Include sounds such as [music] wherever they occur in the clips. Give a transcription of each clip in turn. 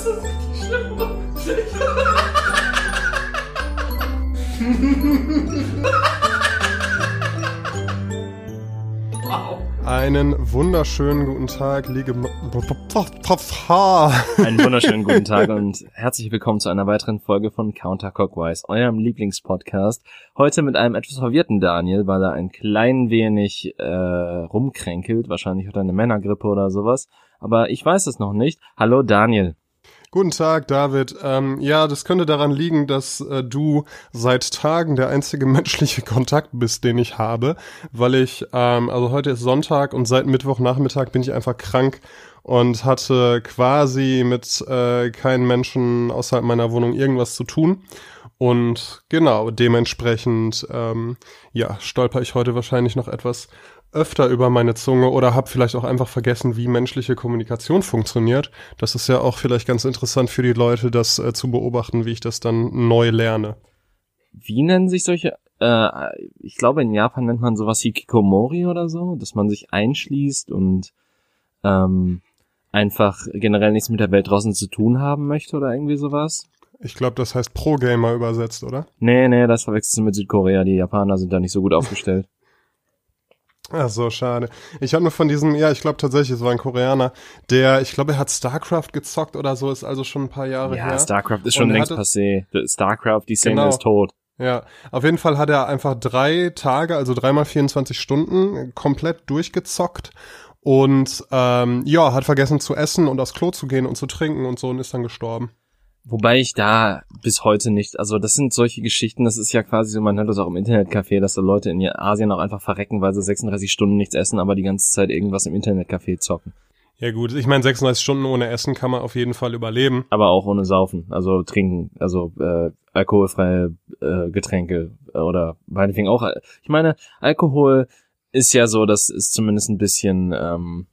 Das ist richtig schlimm. wow. Einen wunderschönen guten Tag, liebe... Einen wunderschönen guten Tag und herzlich willkommen zu einer weiteren Folge von Counter Clockwise, eurem Lieblingspodcast. Heute mit einem etwas verwirrten Daniel, weil er ein klein wenig äh, rumkränkelt. Wahrscheinlich hat er eine Männergrippe oder sowas. Aber ich weiß es noch nicht. Hallo Daniel. Guten Tag, David. Ähm, ja, das könnte daran liegen, dass äh, du seit Tagen der einzige [laughs] menschliche Kontakt bist, den ich habe, weil ich, ähm, also heute ist Sonntag und seit Mittwochnachmittag bin ich einfach krank und hatte quasi mit äh, keinen Menschen außerhalb meiner Wohnung irgendwas zu tun. Und genau, dementsprechend, ähm, ja, stolper ich heute wahrscheinlich noch etwas öfter über meine Zunge oder habe vielleicht auch einfach vergessen, wie menschliche Kommunikation funktioniert. Das ist ja auch vielleicht ganz interessant für die Leute, das äh, zu beobachten, wie ich das dann neu lerne. Wie nennen sich solche, äh, ich glaube in Japan nennt man sowas Hikikomori oder so, dass man sich einschließt und ähm, einfach generell nichts mit der Welt draußen zu tun haben möchte oder irgendwie sowas. Ich glaube, das heißt Pro-Gamer übersetzt, oder? Nee, nee, das verwechselst du mit Südkorea. Die Japaner sind da nicht so gut aufgestellt. [laughs] Ach so, schade. Ich habe nur von diesem, ja, ich glaube tatsächlich, es war ein Koreaner, der, ich glaube, er hat StarCraft gezockt oder so, ist also schon ein paar Jahre ja, her. Ja, StarCraft ist schon längst passé. StarCraft, die Szene Genau. ist tot. Ja, auf jeden Fall hat er einfach drei Tage, also dreimal 24 Stunden, komplett durchgezockt und ähm, ja, hat vergessen zu essen und aufs Klo zu gehen und zu trinken und so und ist dann gestorben. Wobei ich da bis heute nicht, also das sind solche Geschichten, das ist ja quasi so, man hört das auch im Internetcafé, dass da Leute in Asien auch einfach verrecken, weil sie 36 Stunden nichts essen, aber die ganze Zeit irgendwas im Internetcafé zocken. Ja gut, ich meine 36 Stunden ohne Essen kann man auf jeden Fall überleben. Aber auch ohne Saufen, also trinken, also äh, alkoholfreie äh, Getränke äh, oder meinetwegen auch. Ich meine, Alkohol ist ja so, dass es zumindest ein bisschen ähm,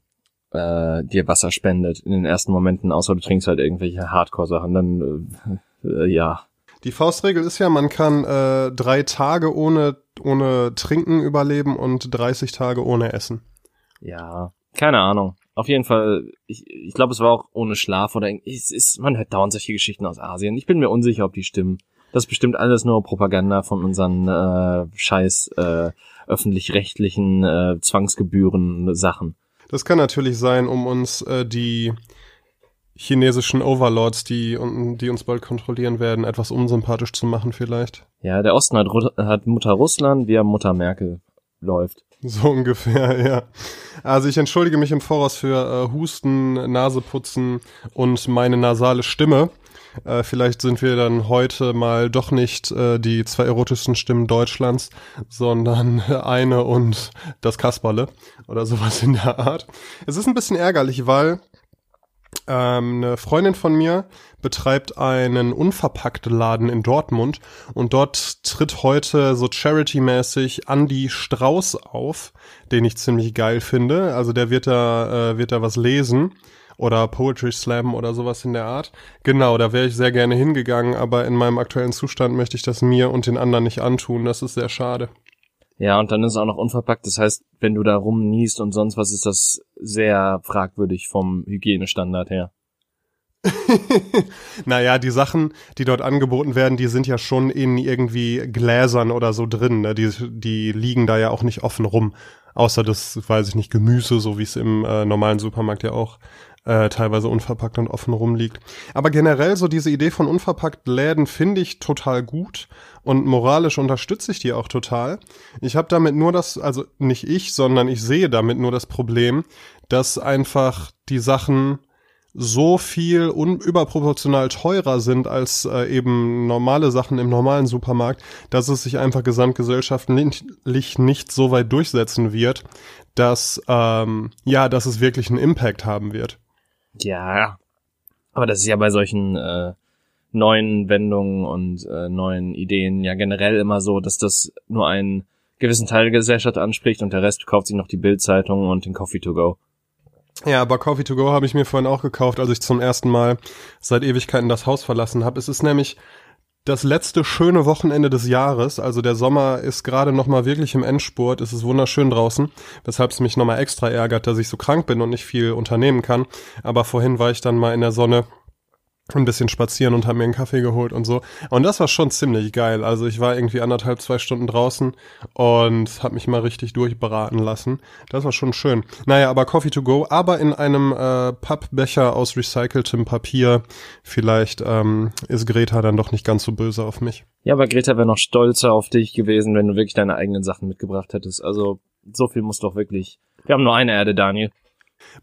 äh, dir Wasser spendet in den ersten Momenten, außer du trinkst halt irgendwelche Hardcore-Sachen, dann äh, äh, ja. Die Faustregel ist ja, man kann äh, drei Tage ohne, ohne Trinken überleben und 30 Tage ohne Essen. Ja, keine Ahnung. Auf jeden Fall, ich, ich glaube, es war auch ohne Schlaf oder es ist, man hört dauernd solche Geschichten aus Asien. Ich bin mir unsicher, ob die stimmen. Das ist bestimmt alles nur Propaganda von unseren äh, scheiß äh, öffentlich-rechtlichen äh, Zwangsgebühren Sachen. Das kann natürlich sein, um uns äh, die chinesischen Overlords, die, die uns bald kontrollieren werden, etwas unsympathisch zu machen vielleicht. Ja, der Osten hat, hat Mutter Russland, wir haben Mutter Merkel. Läuft. So [laughs] ungefähr, ja. Also ich entschuldige mich im Voraus für äh, Husten, Naseputzen und meine nasale Stimme. Äh, vielleicht sind wir dann heute mal doch nicht äh, die zwei erotischsten Stimmen Deutschlands, sondern [laughs] eine und das Kasperle oder sowas in der Art. Es ist ein bisschen ärgerlich, weil ähm, eine Freundin von mir betreibt einen Unverpackt-Laden in Dortmund und dort tritt heute so Charity-mäßig Andy Strauß auf, den ich ziemlich geil finde. Also der wird da, äh, wird da was lesen oder Poetry Slam oder sowas in der Art. Genau, da wäre ich sehr gerne hingegangen, aber in meinem aktuellen Zustand möchte ich das mir und den anderen nicht antun. Das ist sehr schade. Ja, und dann ist es auch noch unverpackt. Das heißt, wenn du da rumniest und sonst was, ist das sehr fragwürdig vom Hygienestandard her. [laughs] naja, die Sachen, die dort angeboten werden, die sind ja schon in irgendwie Gläsern oder so drin. Ne? Die, die liegen da ja auch nicht offen rum. Außer das, weiß ich nicht, Gemüse, so wie es im äh, normalen Supermarkt ja auch äh, teilweise unverpackt und offen rumliegt. Aber generell so diese Idee von unverpackt Läden finde ich total gut und moralisch unterstütze ich die auch total. Ich habe damit nur das, also nicht ich, sondern ich sehe damit nur das Problem, dass einfach die Sachen so viel un überproportional teurer sind als äh, eben normale Sachen im normalen Supermarkt, dass es sich einfach gesamtgesellschaftlich nicht so weit durchsetzen wird, dass ähm, ja, dass es wirklich einen Impact haben wird. Ja, aber das ist ja bei solchen äh, neuen Wendungen und äh, neuen Ideen ja generell immer so, dass das nur einen gewissen Teil der Gesellschaft anspricht und der Rest kauft sich noch die Bildzeitung und den Coffee to go. Ja, aber Coffee to go habe ich mir vorhin auch gekauft, als ich zum ersten Mal seit Ewigkeiten das Haus verlassen habe. Es ist nämlich das letzte schöne Wochenende des Jahres. Also der Sommer ist gerade noch mal wirklich im Endspurt. Es ist wunderschön draußen, weshalb es mich noch mal extra ärgert, dass ich so krank bin und nicht viel unternehmen kann. Aber vorhin war ich dann mal in der Sonne ein bisschen spazieren und habe mir einen Kaffee geholt und so. Und das war schon ziemlich geil. Also ich war irgendwie anderthalb, zwei Stunden draußen und habe mich mal richtig durchberaten lassen. Das war schon schön. Naja, aber Coffee to go, aber in einem äh, Pappbecher aus recyceltem Papier. Vielleicht ähm, ist Greta dann doch nicht ganz so böse auf mich. Ja, aber Greta wäre noch stolzer auf dich gewesen, wenn du wirklich deine eigenen Sachen mitgebracht hättest. Also so viel muss doch wirklich. Wir haben nur eine Erde, Daniel.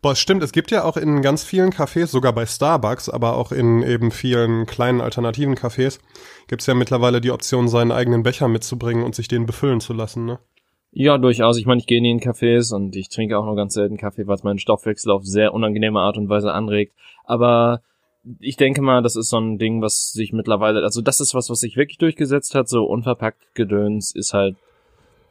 Boah, stimmt, es gibt ja auch in ganz vielen Cafés, sogar bei Starbucks, aber auch in eben vielen kleinen alternativen Cafés, gibt's ja mittlerweile die Option, seinen eigenen Becher mitzubringen und sich den befüllen zu lassen, ne? Ja, durchaus. Ich meine, ich gehe nie in Cafés und ich trinke auch nur ganz selten Kaffee, was meinen Stoffwechsel auf sehr unangenehme Art und Weise anregt. Aber ich denke mal, das ist so ein Ding, was sich mittlerweile, also das ist was, was sich wirklich durchgesetzt hat, so unverpackt Gedöns ist halt,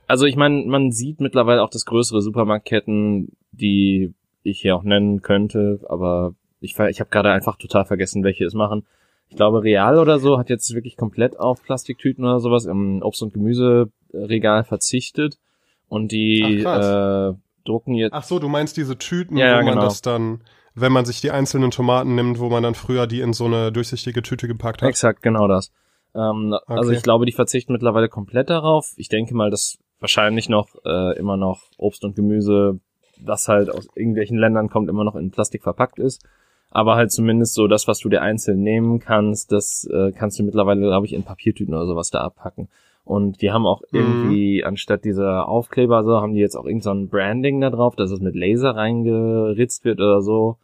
also ich meine, man sieht mittlerweile auch, dass größere Supermarktketten, die ich hier auch nennen könnte, aber ich, ich habe gerade einfach total vergessen, welche es machen. Ich glaube, Real oder so hat jetzt wirklich komplett auf Plastiktüten oder sowas im Obst- und Gemüseregal verzichtet und die Ach, äh, drucken jetzt. Ach so, du meinst diese Tüten, Ja, ja, wo man genau. das dann, wenn man sich die einzelnen Tomaten nimmt, wo man dann früher die in so eine durchsichtige Tüte gepackt hat. Exakt, genau das. Ähm, Also Okay. ich glaube, die verzichten mittlerweile komplett darauf. Ich denke mal, dass wahrscheinlich noch äh, immer noch Obst und Gemüse, das halt aus irgendwelchen Ländern kommt, immer noch in Plastik verpackt ist. Aber halt zumindest so das, was du dir einzeln nehmen kannst, das äh, kannst du mittlerweile, glaube ich, in Papiertüten oder sowas da abpacken. Und die haben auch Mhm. irgendwie, anstatt dieser Aufkleber so, haben die jetzt auch irgend so ein Branding da drauf, dass es mit Laser reingeritzt wird oder so.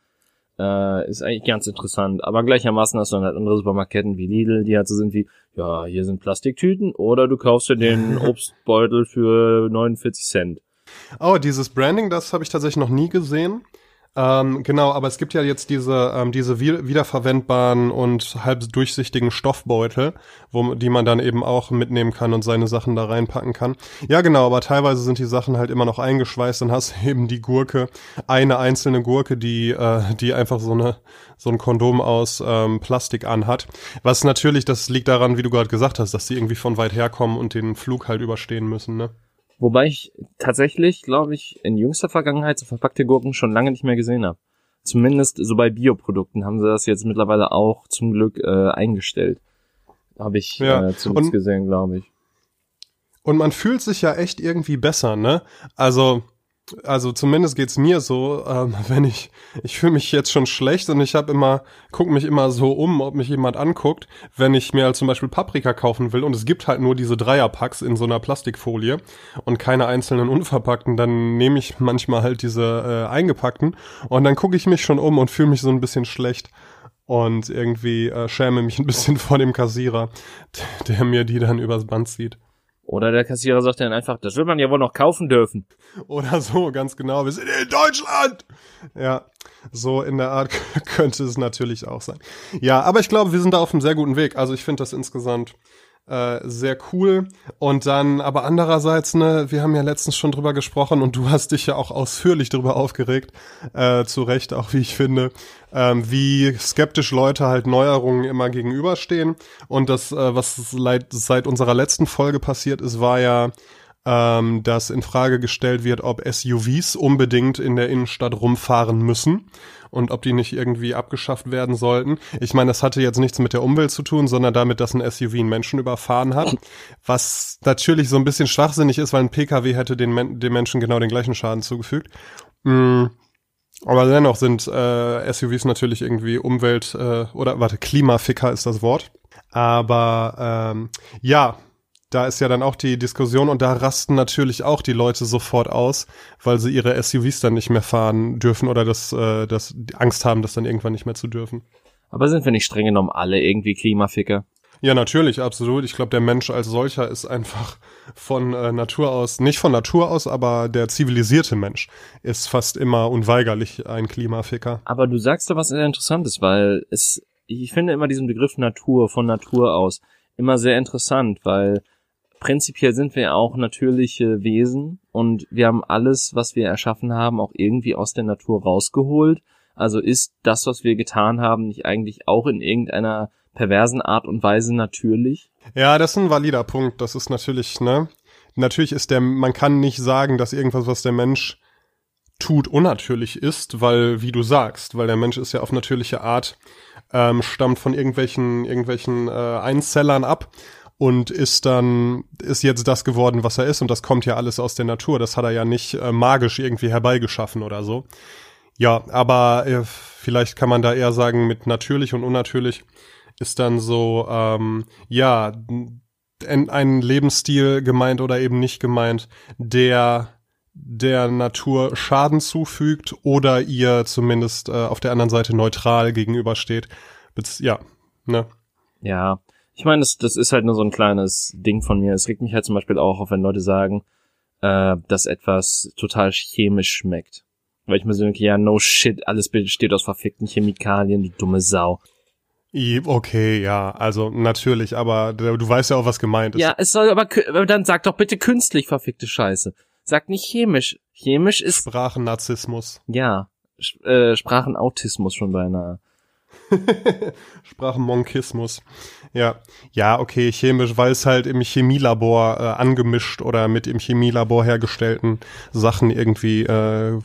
Äh, ist eigentlich ganz interessant. Aber gleichermaßen hast du dann halt andere Supermarketten wie Lidl, die halt so sind wie, ja, hier sind Plastiktüten oder du kaufst dir den [laughs] Obstbeutel für 49 Cent. Oh, dieses Branding, das habe ich tatsächlich noch nie gesehen. Ähm, genau, aber es gibt ja jetzt diese, ähm, diese wi- wiederverwendbaren und halb durchsichtigen Stoffbeutel, wo, die man dann eben auch mitnehmen kann und seine Sachen da reinpacken kann. Ja, genau, aber teilweise sind die Sachen halt immer noch eingeschweißt. Dann hast [laughs] eben die Gurke, eine einzelne Gurke, die, äh, die einfach so eine, so ein Kondom aus ähm, Plastik anhat. Was natürlich, das liegt daran, wie du gerade gesagt hast, dass die irgendwie von weit herkommen und den Flug halt überstehen müssen, ne? Wobei ich tatsächlich, glaube ich, in jüngster Vergangenheit so verpackte Gurken schon lange nicht mehr gesehen habe. Zumindest so bei Bioprodukten haben sie das jetzt mittlerweile auch zum Glück äh, eingestellt. Habe ich Ja, äh, zumindest und- gesehen, glaube ich. Und man fühlt sich ja echt irgendwie besser, ne? Also, also zumindest geht's mir so, ähm, [laughs] wenn ich, ich fühle mich jetzt schon schlecht und ich habe immer, guck mich immer so um, ob mich jemand anguckt, wenn ich mir halt zum Beispiel Paprika kaufen will und es gibt halt nur diese Dreierpacks in so einer Plastikfolie und keine einzelnen unverpackten, dann nehme ich manchmal halt diese äh, eingepackten und dann gucke ich mich schon um und fühle mich so ein bisschen schlecht und irgendwie äh, schäme mich ein bisschen [laughs] vor dem Kassierer, der mir die dann übers Band zieht. Oder der Kassierer sagt dann einfach, das will man ja wohl noch kaufen dürfen. Oder so, ganz genau. Wir sind in Deutschland! Ja, so in der Art [laughs] könnte es natürlich auch sein. Ja, aber ich glaube, wir sind da auf einem sehr guten Weg. Also ich finde das insgesamt äh, sehr cool. Und dann, aber andererseits, ne, wir haben ja letztens schon drüber gesprochen und du hast dich ja auch ausführlich drüber aufgeregt, äh, zu Recht auch, wie ich finde, ähm, wie skeptisch Leute halt Neuerungen immer gegenüberstehen. Und das, äh, was seit, seit unserer letzten Folge passiert ist, war ja, ähm, dass in Frage gestellt wird, ob SUVs unbedingt in der Innenstadt rumfahren müssen und ob die nicht irgendwie abgeschafft werden sollten. Ich meine, das hatte jetzt nichts mit der Umwelt zu tun, sondern damit, dass ein SUV einen Menschen überfahren hat, was natürlich so ein bisschen schwachsinnig ist, weil ein PKW hätte den, Men den Menschen genau den gleichen Schaden zugefügt. Mm. Aber dennoch sind äh, SUVs natürlich irgendwie Umwelt äh, oder warte, Klimaficker ist das Wort. Aber ähm, ja, da ist ja dann auch die Diskussion und da rasten natürlich auch die Leute sofort aus, weil sie ihre SUVs dann nicht mehr fahren dürfen oder das, äh, das die Angst haben, das dann irgendwann nicht mehr zu dürfen. Aber sind wir nicht streng genommen alle irgendwie Klimaficker? Ja, natürlich, absolut. Ich glaube, der Mensch als solcher ist einfach von äh, Natur aus, nicht von Natur aus, aber der zivilisierte Mensch ist fast immer unweigerlich ein Klimaficker. Aber du sagst da was sehr Interessantes, weil es, ich finde immer diesen Begriff Natur von Natur aus immer sehr interessant, weil prinzipiell sind wir auch natürliche Wesen und wir haben alles, was wir erschaffen haben, auch irgendwie aus der Natur rausgeholt. Also ist das, was wir getan haben, nicht eigentlich auch in irgendeiner perversen Art und Weise natürlich? Ja, das ist ein valider Punkt. Das ist natürlich, ne? Natürlich ist der, man kann nicht sagen, dass irgendwas, was der Mensch tut, unnatürlich ist, weil, wie du sagst, weil der Mensch ist ja auf natürliche Art, ähm, stammt von irgendwelchen, irgendwelchen äh, Einzellern ab und ist dann, ist jetzt das geworden, was er ist und das kommt ja alles aus der Natur. Das hat er ja nicht äh, magisch irgendwie herbeigeschaffen oder so. Ja, aber äh, vielleicht kann man da eher sagen, mit natürlich und unnatürlich ist dann so, ähm, ja, ein Lebensstil gemeint oder eben nicht gemeint, der der Natur Schaden zufügt oder ihr zumindest äh, auf der anderen Seite neutral gegenübersteht. Ja, ne? Ja, ich meine, das, das ist halt nur so ein kleines Ding von mir. Es regt mich halt zum Beispiel auch auf, wenn Leute sagen, äh, dass etwas total chemisch schmeckt. Weil ich mir so denke, ja, no shit, alles besteht aus verfickten Chemikalien, du dumme Sau. Okay, ja, also natürlich, aber du weißt ja auch, was gemeint ist. Ja, es soll aber, dann sag doch bitte künstlich verfickte Scheiße. Sag nicht chemisch. Chemisch ist. Sprachennarzissmus. Ja, äh, Sprachenautismus schon beinahe. [laughs] Sprachenmonkismus. Ja, ja, okay, chemisch, weil es halt im Chemielabor äh, angemischt oder mit im Chemielabor hergestellten Sachen irgendwie äh,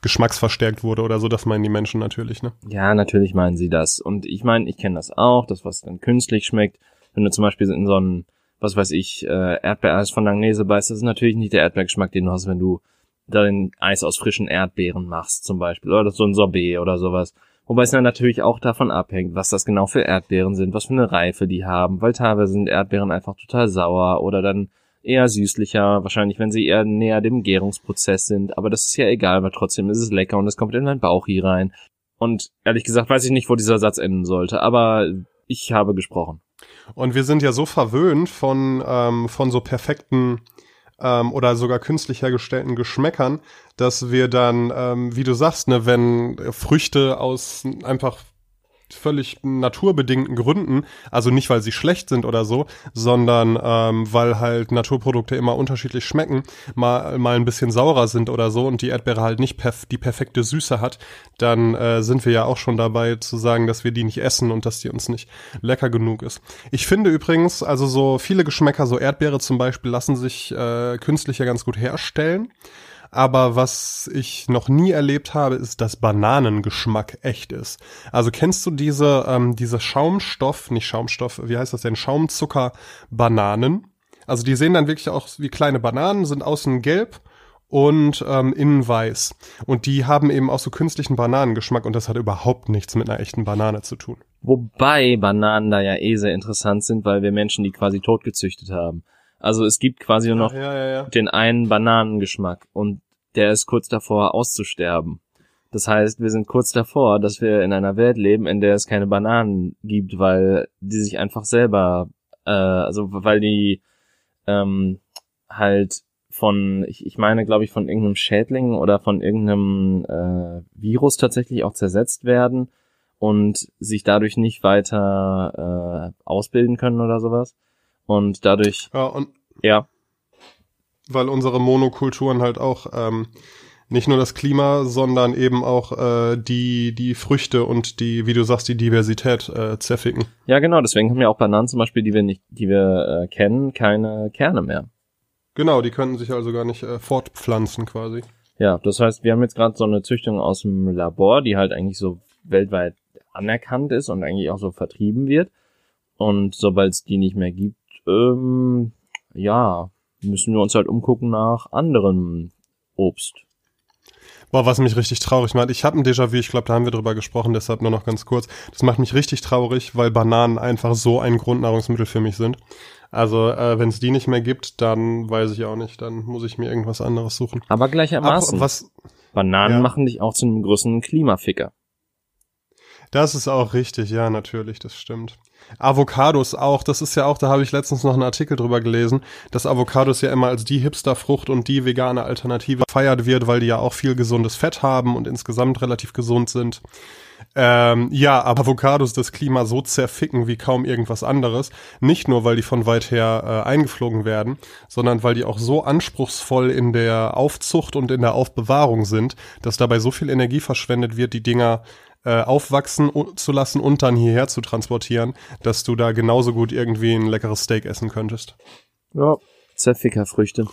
geschmacksverstärkt wurde oder so, das meinen die Menschen natürlich, ne? Ja, natürlich meinen sie das. Und ich meine, ich kenne das auch, das, was dann künstlich schmeckt. Wenn du zum Beispiel in so einen, was weiß ich, äh, Erdbeereis von Langnese beißt, das ist natürlich nicht der Erdbeergeschmack, den du hast, wenn du dein Eis aus frischen Erdbeeren machst, zum Beispiel, oder so ein Sorbet oder sowas. Wobei es natürlich auch davon abhängt, was das genau für Erdbeeren sind, was für eine Reife die haben, weil teilweise sind Erdbeeren einfach total sauer oder dann eher süßlicher, wahrscheinlich wenn sie eher näher dem Gärungsprozess sind, aber das ist ja egal, weil trotzdem ist es lecker und es kommt in meinen Bauch hier rein. Und ehrlich gesagt weiß ich nicht, wo dieser Satz enden sollte, aber ich habe gesprochen. Und wir sind ja so verwöhnt von, ähm, von so perfekten ähm, oder sogar künstlich hergestellten Geschmäckern, dass wir dann, ähm, wie du sagst, ne, wenn Früchte aus einfach völlig naturbedingten Gründen, also nicht weil sie schlecht sind oder so, sondern ähm, weil halt Naturprodukte immer unterschiedlich schmecken, mal mal ein bisschen saurer sind oder so und die Erdbeere halt nicht perf die perfekte Süße hat, dann äh, sind wir ja auch schon dabei zu sagen, dass wir die nicht essen und dass die uns nicht lecker genug ist. Ich finde übrigens, also so viele Geschmäcker, so Erdbeere zum Beispiel, lassen sich äh, künstlich ja ganz gut herstellen. Aber was ich noch nie erlebt habe, ist, dass Bananengeschmack echt ist. Also kennst du diese, ähm, diese Schaumstoff, nicht Schaumstoff, wie heißt das denn? Schaumzucker-Bananen. Also die sehen dann wirklich auch wie kleine Bananen, sind außen gelb und ähm, innen weiß. Und die haben eben auch so künstlichen Bananengeschmack und das hat überhaupt nichts mit einer echten Banane zu tun. Wobei Bananen da ja eh sehr interessant sind, weil wir Menschen die quasi totgezüchtet haben. Also es gibt quasi nur noch ja, ja, ja. den einen Bananengeschmack und der ist kurz davor auszusterben. Das heißt, wir sind kurz davor, dass wir in einer Welt leben, in der es keine Bananen gibt, weil die sich einfach selber, äh, also weil die ähm, halt von, ich, ich meine, glaube ich, von irgendeinem Schädling oder von irgendeinem äh, Virus tatsächlich auch zersetzt werden und sich dadurch nicht weiter äh, ausbilden können oder sowas. Und dadurch. Ja, und ja. Weil unsere Monokulturen halt auch ähm, nicht nur das Klima, sondern eben auch äh, die, die Früchte und die, wie du sagst, die Diversität äh, zerficken. Ja, genau, deswegen haben ja auch Bananen zum Beispiel, die wir nicht, die wir äh, kennen, keine Kerne mehr. Genau, die könnten sich also gar nicht äh, fortpflanzen quasi. Ja, das heißt, wir haben jetzt gerade so eine Züchtung aus dem Labor, die halt eigentlich so weltweit anerkannt ist und eigentlich auch so vertrieben wird. Und sobald es die nicht mehr gibt, ähm, ja, müssen wir uns halt umgucken nach anderem Obst. Boah, was mich richtig traurig macht. Ich habe ein Déjà-vu, ich glaube, da haben wir drüber gesprochen, deshalb nur noch ganz kurz. Das macht mich richtig traurig, weil Bananen einfach so ein Grundnahrungsmittel für mich sind. Also, äh, wenn es die nicht mehr gibt, dann weiß ich auch nicht, dann muss ich mir irgendwas anderes suchen. Aber gleichermaßen. Ab, was, Bananen ja. machen dich auch zu einem größeren Klimaficker. Das ist auch richtig, ja, natürlich, das stimmt. Avocados auch, das ist ja auch, da habe ich letztens noch einen Artikel drüber gelesen, dass Avocados ja immer als die Hipsterfrucht und die vegane Alternative feiert wird, weil die ja auch viel gesundes Fett haben und insgesamt relativ gesund sind. Ähm, ja, aber Avocados das Klima so zerficken wie kaum irgendwas anderes. Nicht nur, weil die von weit her äh, eingeflogen werden, sondern weil die auch so anspruchsvoll in der Aufzucht und in der Aufbewahrung sind, dass dabei so viel Energie verschwendet wird, die Dinger äh, aufwachsen zu lassen und dann hierher zu transportieren, dass du da genauso gut irgendwie ein leckeres Steak essen könntest. Ja, Zerfickerfrüchte.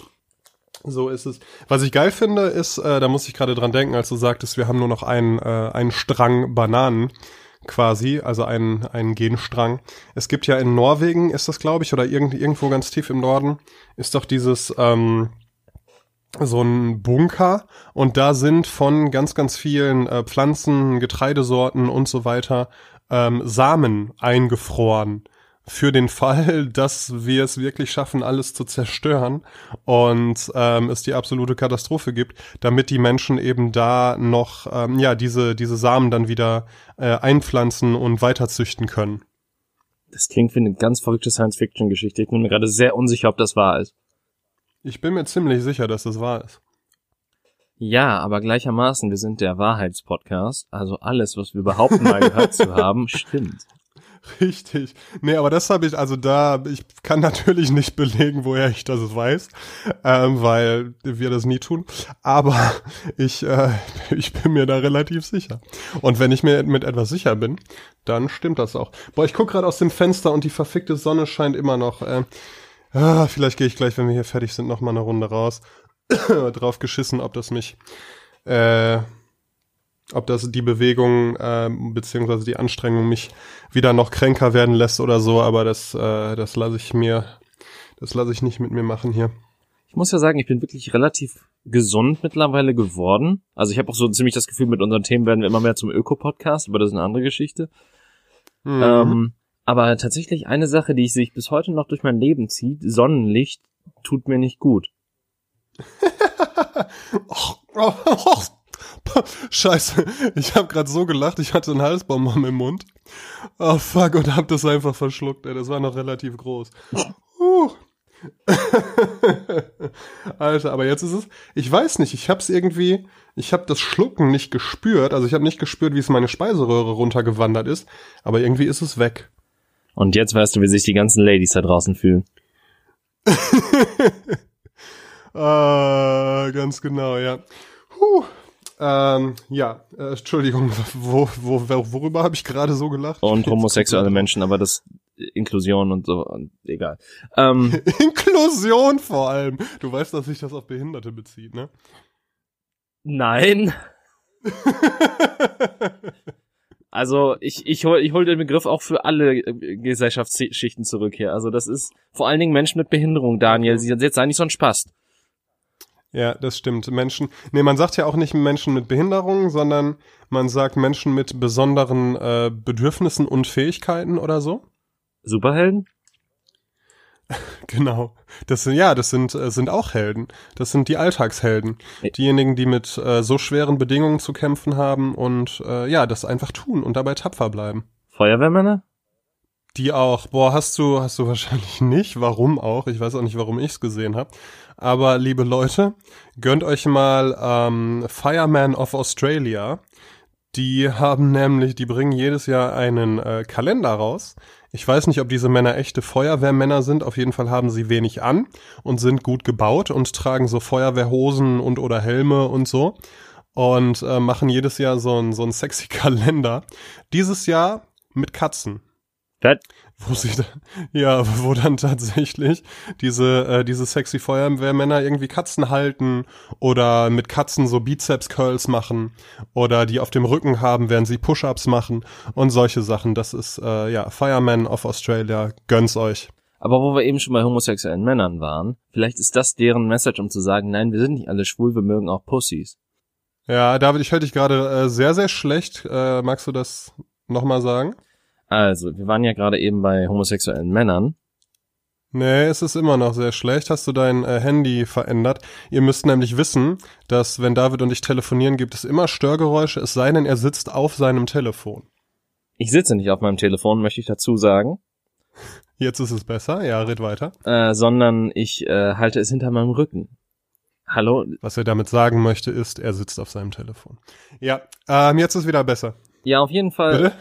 So ist es. Was ich geil finde, ist, äh, da muss ich gerade dran denken, als du sagtest, wir haben nur noch einen, äh, einen Strang Bananen quasi, also einen, einen Genstrang. Es gibt ja in Norwegen, ist das glaube ich, oder irgend, irgendwo ganz tief im Norden, ist doch dieses ähm, so ein Bunker und da sind von ganz, ganz vielen äh, Pflanzen, Getreidesorten und so weiter ähm, Samen eingefroren für den Fall, [laughs] dass wir es wirklich schaffen, alles zu zerstören und ähm, es die absolute Katastrophe gibt, damit die Menschen eben da noch ähm, ja diese diese Samen dann wieder äh, einpflanzen und weiterzüchten können. Das klingt wie eine ganz verrückte Science-Fiction-Geschichte. Ich bin mir gerade sehr unsicher, ob das wahr ist. Ich bin mir ziemlich sicher, dass das wahr ist. Ja, aber gleichermaßen, wir sind der Wahrheitspodcast. Also alles, was wir überhaupt mal gehört zu [laughs] haben, stimmt. Richtig. Nee, aber das habe ich, also da, ich kann natürlich nicht belegen, woher ich das weiß, ähm, weil wir das nie tun. Aber [laughs] ich, äh, [laughs] ich bin mir da relativ sicher. Und wenn ich mir mit etwas sicher bin, dann stimmt das auch. Boah, ich guck gerade aus dem Fenster und die verfickte Sonne scheint immer noch. Äh, ah, vielleicht gehe ich gleich, wenn wir hier fertig sind, noch mal eine Runde raus. [coughs] Drauf geschissen, ob das mich äh, ob das die Bewegung äh, beziehungsweise die Anstrengung mich wieder noch kränker werden lässt oder so, aber das, äh, das lasse ich mir, das lasse ich nicht mit mir machen hier. Ich muss ja sagen, ich bin wirklich relativ gesund mittlerweile geworden. Also ich habe auch so ziemlich das Gefühl, mit unseren Themen werden wir immer mehr zum Öko-Podcast, aber das ist eine andere Geschichte. Mhm. Ähm, aber tatsächlich eine Sache, die sich bis heute noch durch mein Leben zieht, Sonnenlicht tut mir nicht gut. oh, oh, oh, Scheiße, ich habe gerade so gelacht, ich hatte einen Halsbonbon im Mund. Oh fuck, und hab das einfach verschluckt, ey. Das war noch relativ groß. Uh. [laughs] Alter, aber jetzt ist es, ich weiß nicht, ich hab's irgendwie, ich hab das Schlucken nicht gespürt, also ich habe nicht gespürt, wie es meine Speiseröhre runtergewandert ist, aber irgendwie ist es weg. Und jetzt weißt du, wie sich die ganzen Ladies da draußen fühlen. [laughs] ah, ganz genau, ja. Puh. Ähm, ja, äh, Entschuldigung, [laughs] wo, wo, worüber habe ich gerade so gelacht? Und [laughs] homosexuelle Menschen, aber das Inklusion und so, und egal. Ähm, Inklusion vor allem. Du weißt, dass sich das auf Behinderte bezieht, ne? Nein. Also ich, ich hol, ich hol den Begriff auch für alle äh, Gesellschaftsschichten zurück hier. Also das ist vor allen Dingen Menschen mit Behinderung, Daniel. Sie jetzt sei nicht so ein Spaß. Ja, das stimmt. Menschen, nee, man sagt ja auch nicht Menschen mit Behinderungen, sondern man sagt Menschen mit besonderen äh, Bedürfnissen und Fähigkeiten oder so. Superhelden? [laughs] Genau. Das sind ja, das sind äh, sind auch Helden. Das sind die Alltagshelden, diejenigen, die mit äh, so schweren Bedingungen zu kämpfen haben und äh, ja, das einfach tun und dabei tapfer bleiben. Feuerwehrmänner? Die auch. Boah, hast du hast du [laughs] wahrscheinlich nicht. Warum auch? Ich weiß auch nicht, warum ich es gesehen habe. Aber liebe Leute, gönnt euch mal ähm, Fireman of Australia. Die haben nämlich, die bringen jedes Jahr einen äh, Kalender raus. Ich weiß nicht, ob diese Männer echte Feuerwehrmänner sind. Auf jeden Fall haben sie wenig an und sind gut gebaut und tragen so Feuerwehrhosen und oder Helme und so. Und äh, machen jedes Jahr so ein, so ein sexy [laughs] Kalender. Dieses Jahr mit Katzen. Das wo sich dann, ja, wo dann tatsächlich diese, äh, diese sexy Feuerwehrmänner irgendwie Katzen halten oder mit Katzen so Bizeps-Curls machen oder die auf dem Rücken haben, während sie Push-Ups machen und solche Sachen. Das ist, äh, ja, Fireman of Australia. Gönn's euch. Aber wo wir eben schon bei homosexuellen Männern waren, vielleicht ist das deren Message, um zu sagen, nein, wir sind nicht alle schwul, wir mögen auch Pussys. Ja, David, ich höre dich gerade äh, sehr, sehr schlecht. Äh, magst du das nochmal sagen? Also, wir waren ja gerade eben bei homosexuellen Männern. Nee, es ist immer noch sehr schlecht. Hast du dein äh, Handy verändert? Ihr müsst nämlich wissen, dass wenn David und ich telefonieren, gibt es immer Störgeräusche, es sei denn, er sitzt auf seinem Telefon. Ich sitze nicht auf meinem Telefon, möchte ich dazu sagen. Jetzt ist es besser, ja, red weiter. Äh, sondern ich äh, halte es hinter meinem Rücken. Hallo? Was er damit sagen möchte, ist, er sitzt auf seinem Telefon. Ja, ähm, jetzt ist wieder besser. Ja, auf jeden Fall. Bitte?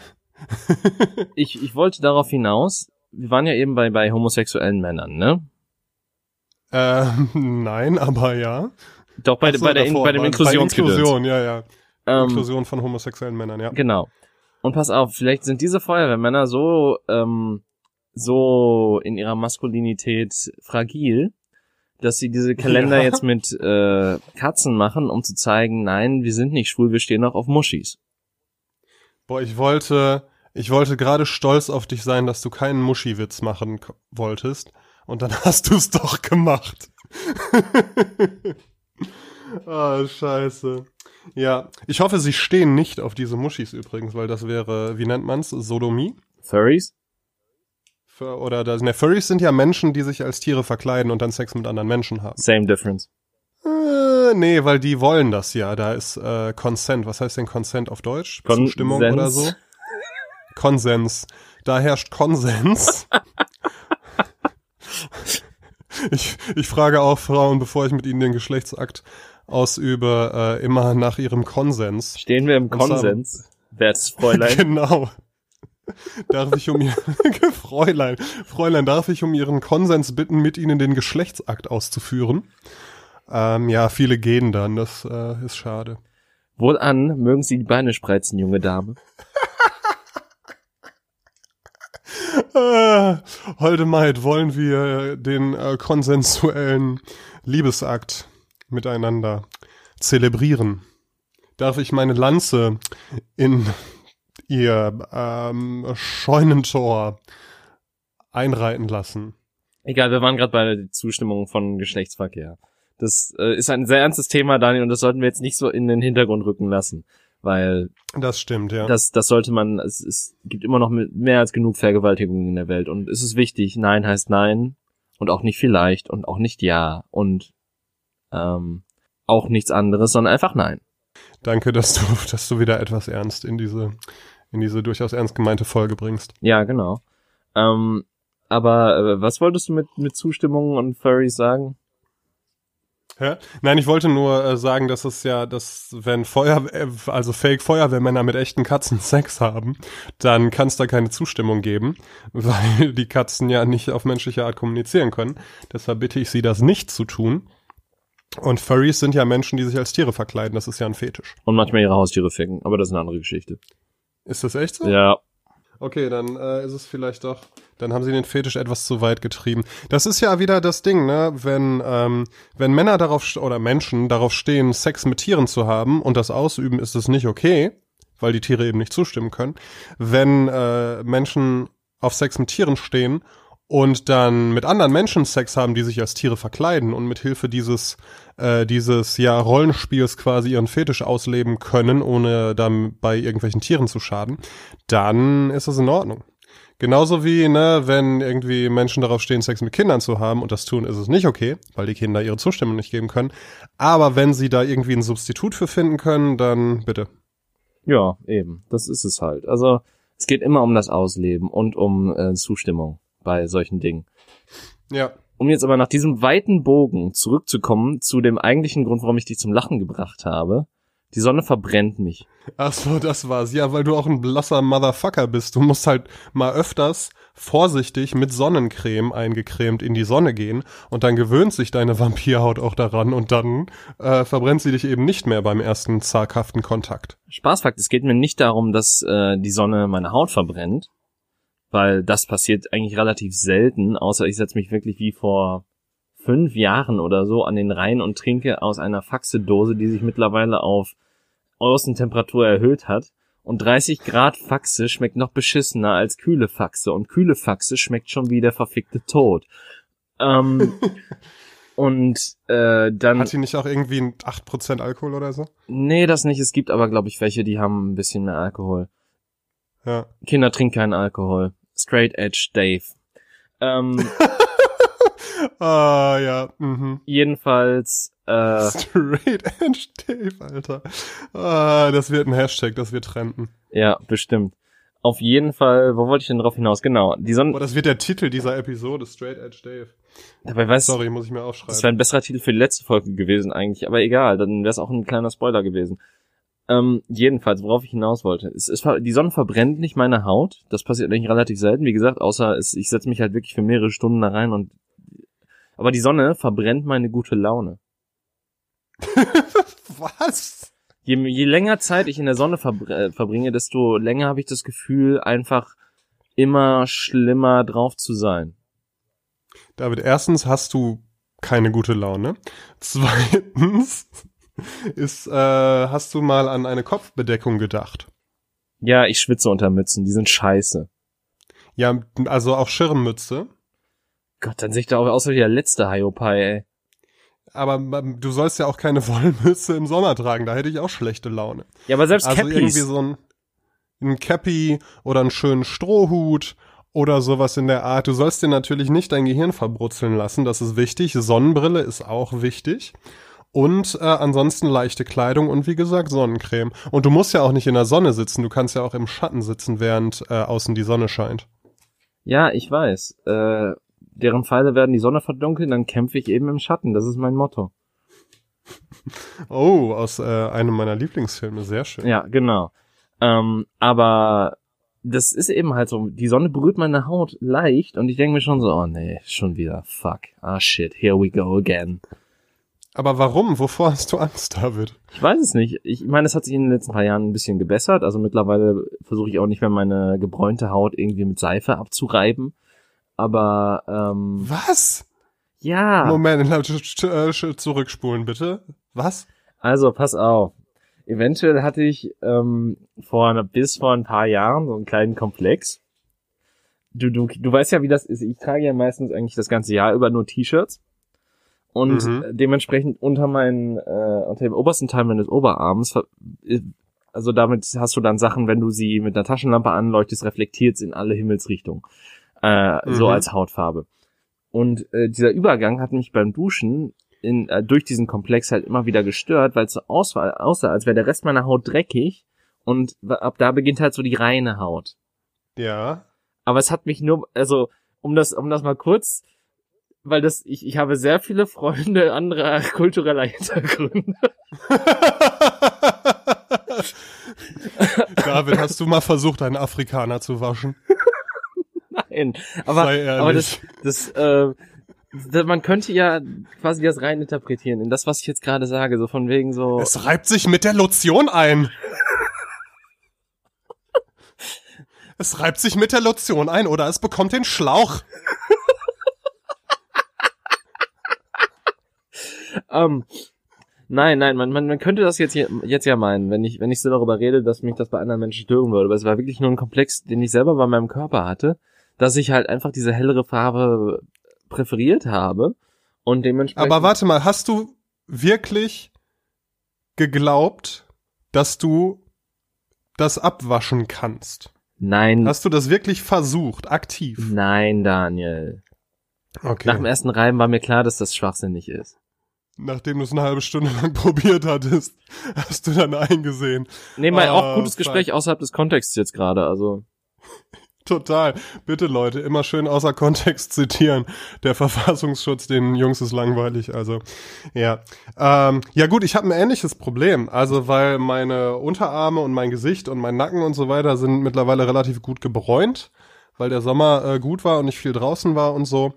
Ich, ich wollte darauf hinaus, wir waren ja eben bei, bei homosexuellen Männern, ne? Ähm, [laughs] nein, aber ja. Doch, bei, so, bei, der, bei dem Inklusionsgedöns. Inklusion, ja, ja. Ähm, Inklusion von homosexuellen Männern, ja. Genau. Und pass auf, vielleicht sind diese Feuerwehrmänner so, ähm, so in ihrer Maskulinität fragil, dass sie diese Kalender Ja. jetzt mit äh, Katzen machen, um zu zeigen, nein, wir sind nicht schwul, wir stehen auch auf Muschis. Boah, ich wollte, ich wollte gerade stolz auf dich sein, dass du keinen Muschi-Witz machen wolltest. Und dann [laughs] hast du es doch gemacht. [laughs] Ah, scheiße. Ja, ich hoffe, sie stehen nicht auf diese Muschis übrigens, weil das wäre, wie nennt man's, Sodomie? Furries? Für, oder das, ne, Furries sind ja Menschen, die sich als Tiere verkleiden und dann Sex mit anderen Menschen haben. Same difference. Äh, nee, weil die wollen das ja. Da ist äh, Consent. Was heißt denn Consent auf Deutsch? Zustimmung Konsens. oder so? Konsens. Da herrscht Konsens. [laughs] ich, ich frage auch Frauen, bevor ich mit ihnen den Geschlechtsakt ausübe, äh, immer nach ihrem Konsens. Stehen wir im Konsens, wertes Fräulein. [laughs] Genau. Darf ich um ihr [laughs] Fräulein, Fräulein, darf ich um ihren Konsens bitten, mit ihnen den Geschlechtsakt auszuführen? Ähm, ja, viele gehen dann, das äh, ist schade. Wohlan, mögen Sie die Beine spreizen, junge Dame. Äh, Holde Maid, wollen wir den äh, konsensuellen Liebesakt miteinander zelebrieren? Darf ich meine Lanze in ihr ähm, Scheunentor einreiten lassen? Egal, wir waren gerade bei der Zustimmung von Geschlechtsverkehr. Das äh, ist ein sehr ernstes Thema, Daniel, und das sollten wir jetzt nicht so in den Hintergrund rücken lassen. Weil Das stimmt, ja. das, das sollte man, es, es gibt immer noch mehr als genug Vergewaltigungen in der Welt. Und es ist wichtig, Nein heißt Nein und auch nicht vielleicht und auch nicht Ja und ähm, auch nichts anderes, sondern einfach Nein. Danke, dass du, [laughs] dass du wieder etwas ernst in diese, in diese durchaus ernst gemeinte Folge bringst. Ja, genau. Ähm, aber äh, was wolltest du mit, mit Zustimmung und Furries sagen? Hä? Nein, ich wollte nur äh, sagen, dass es ja, dass wenn Feuer, äh, also Fake-Feuerwehrmänner mit echten Katzen [laughs] Sex haben, dann kann es da keine Zustimmung geben, [laughs] weil die Katzen ja nicht auf menschliche Art kommunizieren können. Deshalb bitte ich sie, das nicht zu tun. Und Furries sind ja Menschen, die sich als Tiere verkleiden. Das ist ja ein Fetisch. Und manchmal ihre Haustiere ficken, aber das ist eine andere Geschichte. Ist das echt so? Ja, Okay, dann äh, ist es vielleicht doch. Dann haben sie den Fetisch etwas zu weit getrieben. Das ist ja wieder das Ding, ne? Wenn ähm, wenn Männer darauf oder Menschen darauf stehen, Sex mit Tieren zu haben und das ausüben, ist es nicht okay, weil die Tiere eben nicht zustimmen können. Wenn äh, Menschen auf Sex mit Tieren stehen und dann mit anderen Menschen Sex haben, die sich als Tiere verkleiden und mit Hilfe dieses äh, dieses ja Rollenspiels quasi ihren Fetisch ausleben können, ohne dann bei irgendwelchen Tieren zu schaden, dann ist es in Ordnung. Genauso wie, ne, wenn irgendwie Menschen darauf stehen, Sex mit Kindern zu haben und das tun, ist es nicht okay, weil die Kinder ihre Zustimmung nicht geben können. Aber wenn sie da irgendwie ein Substitut für finden können, dann bitte. ja, eben. Das ist es halt. Also es geht immer um das Ausleben und um äh, Zustimmung bei solchen Dingen. Ja. Um jetzt aber nach diesem weiten Bogen zurückzukommen zu dem eigentlichen Grund, warum ich dich zum Lachen gebracht habe. Die Sonne verbrennt mich. Ach so, das war's. Ja, weil du auch ein blasser Motherfucker bist. Du musst halt mal öfters vorsichtig mit Sonnencreme eingecremt in die Sonne gehen und dann gewöhnt sich deine Vampirhaut auch daran und dann äh, verbrennt sie dich eben nicht mehr beim ersten zaghaften Kontakt. Spaßfakt, es geht mir nicht darum, dass äh, die Sonne meine Haut verbrennt, weil das passiert eigentlich relativ selten, außer ich setze mich wirklich wie vor fünf Jahren oder so an den Rhein und trinke aus einer Faxedose, die sich mittlerweile auf Außentemperatur erhöht hat. Und 30 Grad Faxe schmeckt noch beschissener als kühle Faxe. Und kühle Faxe schmeckt schon wie der verfickte Tod. Ähm, [laughs] und äh, dann... Hat die nicht auch irgendwie ein 8% Alkohol oder so? Nee, das nicht. Es gibt aber, glaube ich, welche, die haben ein bisschen mehr Alkohol. Ja. Kinder trinken keinen Alkohol. Straight Edge Dave. Ähm, [laughs] Ah, ja. Mhm. jedenfalls, äh, [laughs] Straight Edge Dave, Alter. Ah, das wird ein Hashtag, das wird trenden. ja, bestimmt. Auf jeden Fall, wo wollte ich denn drauf hinaus? Genau, die Boah, Sonne, das wird der Titel dieser Episode, Straight Edge Dave. dabei weiß, Sorry, muss ich mir das aufschreiben. wäre ein besserer Titel für die letzte Folge gewesen eigentlich, aber egal, dann wäre es auch ein kleiner Spoiler gewesen. Ähm, jedenfalls, worauf ich hinaus wollte. Es ist, die Sonne verbrennt nicht meine Haut. Das passiert eigentlich relativ selten, wie gesagt, außer es, ich setze mich halt wirklich für mehrere Stunden da rein und aber die Sonne verbrennt meine gute Laune. [laughs] Was? Je, je länger Zeit ich in der Sonne verbr äh, verbringe, desto länger habe ich das Gefühl, einfach immer schlimmer drauf zu sein. David, erstens hast du keine gute Laune. Zweitens [laughs] ist, äh, hast du mal an eine Kopfbedeckung gedacht? Ja, ich schwitze unter Mützen, die sind scheiße. Ja, also auch Schirmmütze. Gott, dann sehe ich da auch aus wie der letzte Hiopai, ey. Aber ähm, du sollst ja auch keine [laughs] Wollmütze im Sommer tragen, da hätte ich auch schlechte Laune. Ja, aber selbst Also Cappies. irgendwie so ein, ein Cappy oder einen schönen Strohhut oder sowas in der Art. Du sollst dir natürlich nicht dein Gehirn verbrutzeln lassen, das ist wichtig. Sonnenbrille ist auch wichtig. Und äh, ansonsten leichte Kleidung und wie gesagt Sonnencreme. Und du musst ja auch nicht in der Sonne sitzen, du kannst ja auch im Schatten sitzen, während äh, außen die Sonne scheint. Ja, ich weiß. Äh, deren Pfeile werden die Sonne verdunkeln, dann kämpfe ich eben im Schatten. Das ist mein Motto. [laughs] Oh, aus äh, einem meiner Lieblingsfilme, sehr schön. Ja, genau. Ähm, aber das ist eben halt so, die Sonne berührt meine Haut leicht und ich denke mir schon so, oh nee, schon wieder, fuck, ah shit, here we go again. Aber warum? Wovor hast du Angst, David? Ich weiß es nicht. Ich meine, es hat sich in den letzten paar Jahren ein bisschen gebessert. Also mittlerweile versuche ich auch nicht mehr meine gebräunte Haut irgendwie mit Seife abzureiben. Aber ähm, Was? ja, Moment, sch- zurückspulen bitte. Was? also pass auf. Eventuell hatte ich ähm, vor bis vor ein paar Jahren so einen kleinen Komplex. Du, du, du weißt ja, wie das ist. Ich trage ja meistens eigentlich das ganze Jahr über nur T-Shirts. Und Mhm. dementsprechend unter meinen, äh, unter dem obersten Teil meines Oberarms, äh, also damit hast du dann Sachen, wenn du sie mit einer Taschenlampe anleuchtest, reflektiert in alle Himmelsrichtungen. Äh, So Mhm. als Hautfarbe. Und äh, dieser Übergang hat mich beim Duschen in, äh, durch diesen Komplex halt immer wieder gestört, weil es so aussah, aussah als wäre der Rest meiner Haut dreckig und ab da beginnt halt so die reine Haut. Ja. Aber es hat mich nur, also um das, um das mal kurz, weil das, ich, ich habe sehr viele Freunde anderer [laughs] kultureller Hintergründe. [laughs] David, hast du mal versucht, einen Afrikaner zu waschen? [laughs] Nein, aber, aber das, das, äh, das, man könnte ja quasi das rein interpretieren in das, was ich jetzt gerade sage, so von wegen so. Es reibt sich mit der Lotion ein. Es reibt sich mit der Lotion ein oder es bekommt den Schlauch. Ähm, nein, nein, man, man, man könnte das jetzt, jetzt ja meinen, wenn ich, wenn ich so darüber rede, dass mich das bei anderen Menschen stören würde. Aber es war wirklich nur ein Komplex, den ich selber bei meinem Körper hatte, dass ich halt einfach diese hellere Farbe präferiert habe und dementsprechend. Aber warte mal, hast du wirklich geglaubt, dass du das abwaschen kannst? Nein, Hast du das wirklich versucht, aktiv? nein, Daniel. Okay. Nach dem ersten Reiben war mir klar, dass das schwachsinnig ist. Nachdem du es eine halbe Stunde [laughs] lang probiert hattest, hast du dann eingesehen. Nee, mal Ah, auch gutes. Gespräch außerhalb des Kontexts jetzt gerade, also. [laughs] Total. Bitte Leute, immer schön außer Kontext zitieren. Der Verfassungsschutz, den Jungs ist langweilig. Also ja, ähm, ja gut, ich habe ein ähnliches Problem. Also weil meine Unterarme und mein Gesicht und mein Nacken und so weiter sind mittlerweile relativ gut gebräunt, weil der Sommer äh, gut war und ich viel draußen war und so.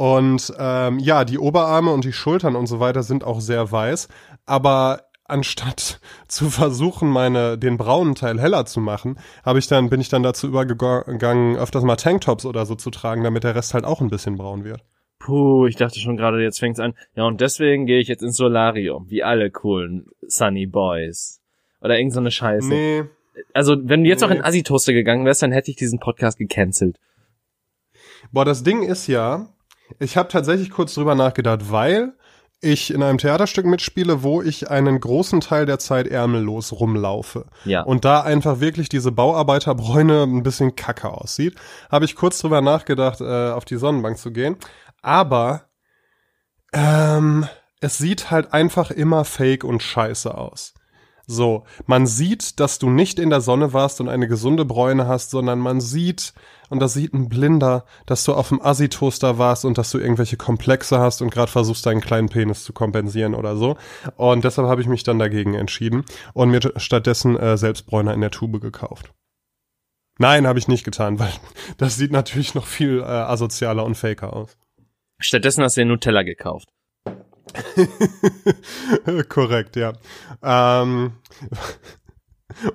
Und ähm, ja, die Oberarme und die Schultern und so weiter sind auch sehr weiß. Aber anstatt [laughs] zu versuchen, meine den braunen Teil heller zu machen, habe ich dann bin ich dann dazu übergegangen, öfters mal Tanktops oder so zu tragen, damit der Rest halt auch ein bisschen braun wird. Puh, ich dachte schon gerade, jetzt fängt's an. Ja, und deswegen gehe ich jetzt ins Solarium, wie alle coolen Sunny Boys. Oder irgend so eine Scheiße. Nee, Also, wenn du jetzt noch Nee. in Assi-Toaster gegangen wärst, dann hätte ich diesen Podcast gecancelt. boah, das Ding ist ja, ich habe tatsächlich kurz drüber nachgedacht, weil ich in einem Theaterstück mitspiele, wo ich einen großen Teil der Zeit ärmellos rumlaufe. Ja. und da einfach wirklich diese Bauarbeiterbräune ein bisschen kacke aussieht, habe ich kurz drüber nachgedacht, äh, auf die Sonnenbank zu gehen. Aber ähm, es sieht halt einfach immer fake und scheiße aus. So, man sieht, dass du nicht in der Sonne warst und eine gesunde Bräune hast, sondern man sieht, und das sieht ein Blinder, dass du auf dem Assi-Toaster warst und dass du irgendwelche Komplexe hast und gerade versuchst, deinen kleinen Penis zu kompensieren oder so. Und deshalb habe ich mich dann dagegen entschieden und mir stattdessen äh, Selbstbräuner in der Tube gekauft. Nein, habe ich nicht getan, [laughs] weil das sieht natürlich noch viel äh, asozialer und faker aus. Stattdessen hast du den Nutella gekauft. [laughs] Korrekt, ja. Ähm,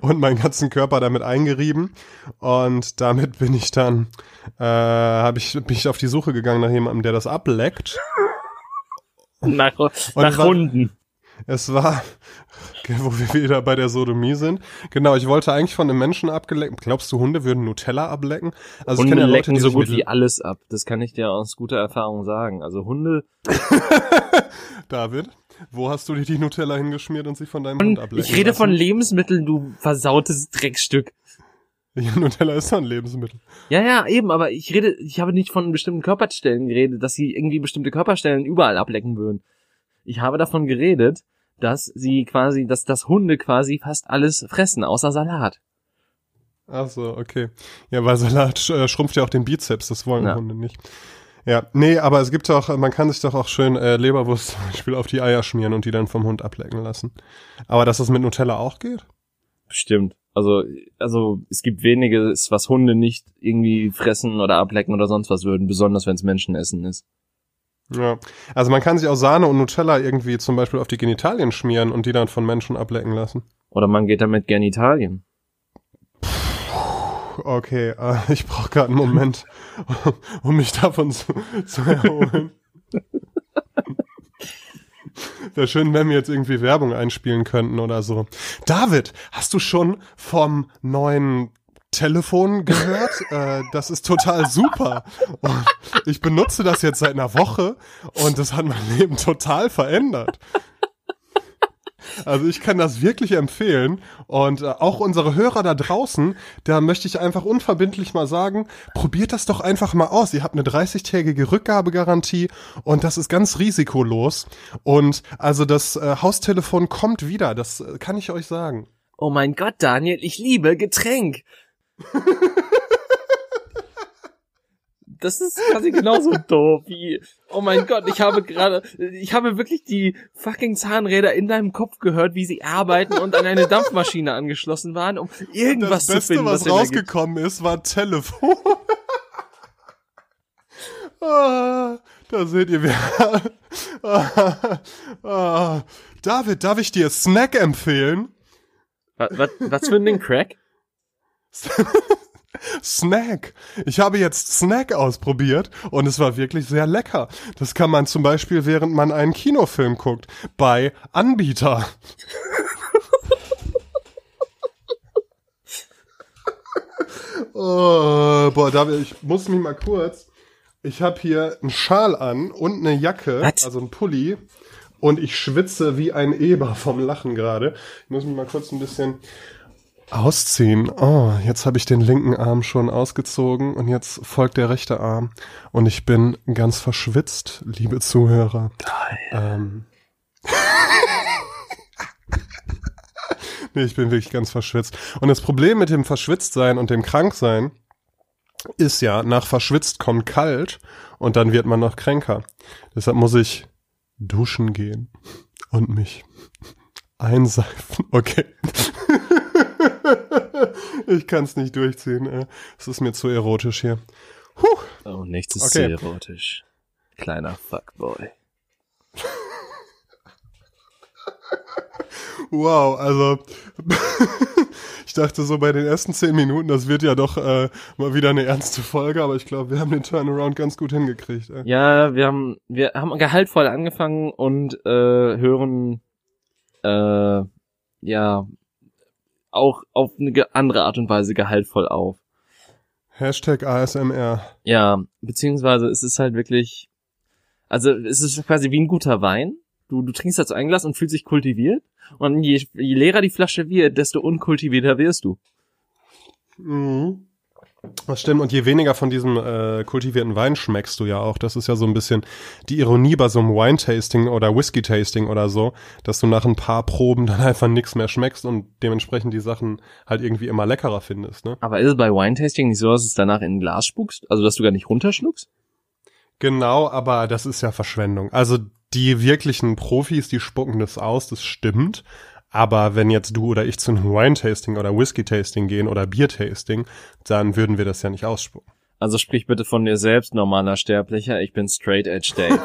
und meinen ganzen Körper damit eingerieben. Und damit bin ich dann, äh, habe ich, bin ich auf die Suche gegangen nach jemandem, der das ableckt. Nach, nach war- Hunden. Es war, wo wir wieder bei der Sodomie sind. Genau, ich wollte eigentlich von einem Menschen abgeleckt. Glaubst du, Hunde würden Nutella ablecken? Also ich Hunde kenne ja Leute, lecken so gut wie alles ab. Das kann ich dir aus guter Erfahrung sagen. Also Hunde [laughs] David, wo hast du dir die Nutella hingeschmiert und sie von deinem Hund Und ablecken ich rede von lassen? Lebensmitteln, du versautes Dreckstück. Ja, Nutella ist doch ein Lebensmittel. Ja, ja, eben, aber ich rede, ich habe nicht von bestimmten Körperstellen geredet, dass sie irgendwie bestimmte Körperstellen überall ablecken würden. Ich habe davon geredet, dass sie quasi, dass das Hunde quasi fast alles fressen, außer Salat. Ach so, okay. Ja, weil Salat äh, schrumpft ja auch den Bizeps, das wollen Ja. Hunde nicht. Ja, nee, aber es gibt doch, man kann sich doch auch schön äh, Leberwurst [laughs] zum Beispiel auf die Eier schmieren und die dann vom Hund ablecken lassen. Aber dass das mit Nutella auch geht? Stimmt. Also, also es gibt weniges, was Hunde nicht irgendwie fressen oder ablecken oder sonst was würden, besonders wenn es Menschenessen ist. Ja. Also man kann sich auch Sahne und Nutella irgendwie zum Beispiel auf die Genitalien schmieren und die dann von Menschen ablecken lassen. Oder man geht damit gern Italien. Okay, äh, ich brauche gerade einen Moment, [laughs] um mich davon zu, zu erholen. Wäre schön, wenn wir jetzt irgendwie Werbung einspielen könnten oder so. David, hast du schon vom neuen Telefon gehört? [laughs] äh, das ist total super. Und ich benutze das jetzt seit einer Woche und das hat mein Leben total verändert. Also ich kann das wirklich empfehlen und äh, auch unsere Hörer da draußen, da möchte ich einfach unverbindlich mal sagen, probiert das doch einfach mal aus. Ihr habt eine 30-tägige Rückgabegarantie und das ist ganz risikolos und also das äh, Haustelefon kommt wieder, das äh, kann ich euch sagen. Oh mein Gott, Daniel, ich liebe Getränk. Das ist quasi genauso [laughs] doof wie, oh mein Gott, ich habe gerade, ich habe wirklich die fucking Zahnräder in deinem Kopf gehört, wie sie arbeiten und an eine Dampfmaschine angeschlossen waren, um irgendwas das Beste, zu finden, was, was Sinn ergibt. rausgekommen ist, war Telefon. [laughs] ah, da seht ihr, wer. [laughs] ah, ah. David, darf ich dir Snack empfehlen? Was, was, was für ein Ding, Crack? [laughs] Snack. Ich habe jetzt Snack ausprobiert und es war wirklich sehr lecker. Das kann man zum Beispiel, während man einen Kinofilm guckt, bei Anbieter. [laughs] oh, boah, David, ich muss mich mal kurz. Ich habe hier einen Schal an und eine Jacke, Was? also einen Pulli. Und ich schwitze wie ein Eber vom Lachen gerade. Ich muss mich mal kurz ein bisschen Ausziehen. Oh, jetzt habe ich den linken Arm schon ausgezogen und jetzt folgt der rechte Arm. Und ich bin ganz verschwitzt, liebe Zuhörer. Ähm. [laughs] nee, ich bin wirklich ganz verschwitzt. Und das Problem mit dem Verschwitztsein und dem Kranksein ist ja, nach verschwitzt kommt kalt und dann wird man noch kränker. Deshalb muss ich duschen gehen und mich einseifen. Okay. [laughs] [laughs] ich kann es nicht durchziehen. Es ist mir zu erotisch hier. Huh. Oh, nichts ist Okay. so erotisch. Kleiner Fuckboy. [laughs] Wow, also [laughs] ich dachte so bei den ersten zehn Minuten, das wird ja doch äh, mal wieder eine ernste Folge, aber ich glaube, wir haben den Turnaround ganz gut hingekriegt. Ey. Ja, wir haben, wir haben gehaltvoll angefangen und äh, hören äh, ja auch auf eine andere Art und Weise gehaltvoll auf. Hashtag ASMR. Ja, beziehungsweise es ist halt wirklich, also es ist quasi wie ein guter Wein. Du, du trinkst dazu ein Glas und fühlst dich kultiviert. Und je, je leerer die Flasche wird, desto unkultivierter wirst du. Mhm. Das stimmt. Und je weniger von diesem äh, kultivierten Wein schmeckst du ja auch. Das ist ja so ein bisschen die Ironie bei so einem Wine-Tasting oder Whisky-Tasting oder so, dass du nach ein paar Proben dann einfach nichts mehr schmeckst und dementsprechend die Sachen halt irgendwie immer leckerer findest. Ne? Aber ist es bei Wine-Tasting nicht so, dass es danach in ein Glas spuckst? Also, dass du gar nicht runterschluckst? Genau, aber das ist ja Verschwendung. Also die wirklichen Profis, die spucken das aus, das stimmt. Aber wenn jetzt du oder ich zu einem Wine-Tasting oder Whisky-Tasting gehen oder Bier-Tasting, dann würden wir das ja nicht ausspucken. Also sprich bitte von dir selbst, normaler Sterblicher. Ich bin Straight Edge Dave.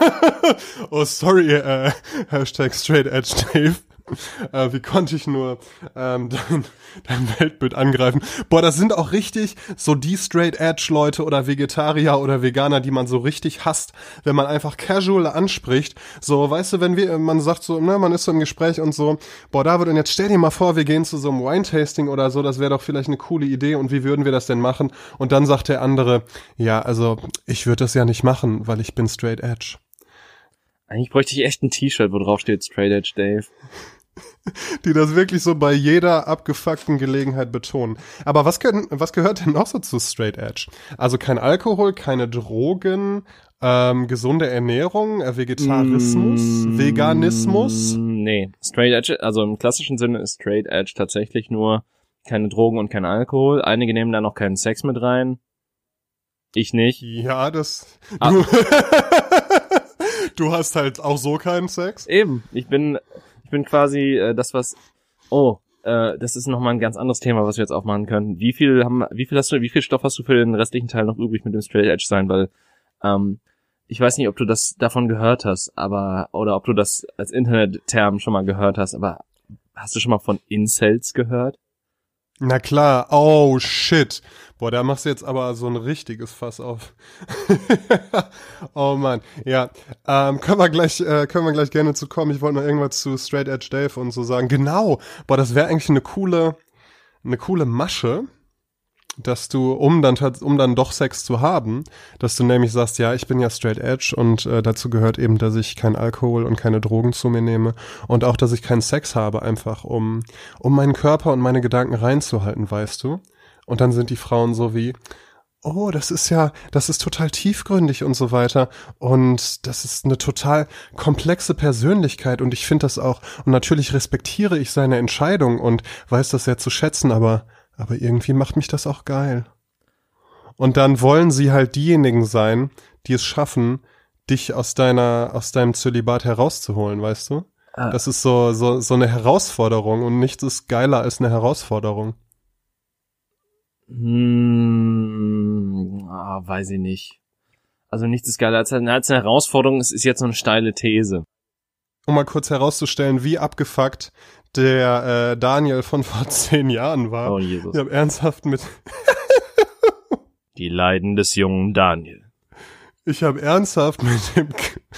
[laughs] oh, sorry, äh, Hashtag Straight Edge Dave. [laughs] Äh, wie konnte ich nur ähm, [laughs] dein, dein Weltbild angreifen? Boah, das sind auch richtig so die Straight Edge Leute oder Vegetarier oder Veganer, die man so richtig hasst, wenn man einfach casual anspricht. So, weißt du, wenn wir, man sagt so, ne, man ist so im Gespräch und so, boah, David, und jetzt stell dir mal vor, wir gehen zu so einem Wine-Tasting oder so, das wäre doch vielleicht eine coole Idee und wie würden wir das denn machen? Und dann sagt der andere, ja, also ich würde das ja nicht machen, weil ich bin Straight Edge. Eigentlich bräuchte ich echt ein T-Shirt, wo drauf steht Straight Edge Dave. [laughs] die das wirklich so bei jeder abgefuckten Gelegenheit betonen. Aber was, können, was gehört denn noch so zu Straight Edge? Also kein Alkohol, keine Drogen, ähm, gesunde Ernährung, äh, Vegetarismus, mm, Veganismus? Nee, Straight Edge, also im klassischen Sinne ist Straight Edge tatsächlich nur keine Drogen und kein Alkohol. Einige nehmen da noch keinen Sex mit rein. Ich nicht. Ja, das. Ah. Du, [laughs] du hast halt auch so keinen Sex? Eben. Ich bin bin quasi äh, das, was. Oh, äh, das ist nochmal ein ganz anderes Thema, was wir jetzt aufmachen können. Wie viel haben, wie viel hast du, wie viel Stoff hast du für den restlichen Teil noch übrig mit dem Straight Edge sein? Weil ähm, ich weiß nicht, ob du das davon gehört hast, aber oder ob du das als Internetterm schon mal gehört hast, aber hast du schon mal von Incels gehört? Na klar, oh shit. Boah, da machst du jetzt aber so ein richtiges Fass auf. [laughs] oh Mann, ja. Ähm, können wir gleich, äh, können wir gleich gerne zu kommen. Ich wollte noch irgendwas zu Straight Edge Dave und so sagen. Genau. Boah, das wäre eigentlich eine coole, eine coole Masche dass du, um dann, um dann doch Sex zu haben, dass du nämlich sagst, ja, ich bin ja straight edge und äh, dazu gehört eben, dass ich kein Alkohol und keine Drogen zu mir nehme und auch, dass ich keinen Sex habe, einfach um, um meinen Körper und meine Gedanken reinzuhalten, weißt du? Und dann sind die Frauen so wie, oh, das ist ja, das ist total tiefgründig und so weiter. Und das ist eine total komplexe Persönlichkeit und ich finde das auch, und natürlich respektiere ich seine Entscheidung und weiß das sehr zu schätzen, aber aber irgendwie macht mich das auch geil. Und dann wollen sie halt diejenigen sein, die es schaffen, dich aus deiner, aus deinem Zölibat herauszuholen, weißt du? Ah. Das ist so, so, so eine Herausforderung und nichts ist geiler als eine Herausforderung. Hm, ah, weiß ich nicht. Also nichts ist geiler als, als eine Herausforderung. Es ist jetzt so eine steile These. Um mal kurz herauszustellen, wie abgefuckt der äh, Daniel von vor [laughs] zehn Jahren war. Oh Jesus. Ich habe ernsthaft mit [laughs] Die Leiden des jungen Daniel. Ich habe ernsthaft mit dem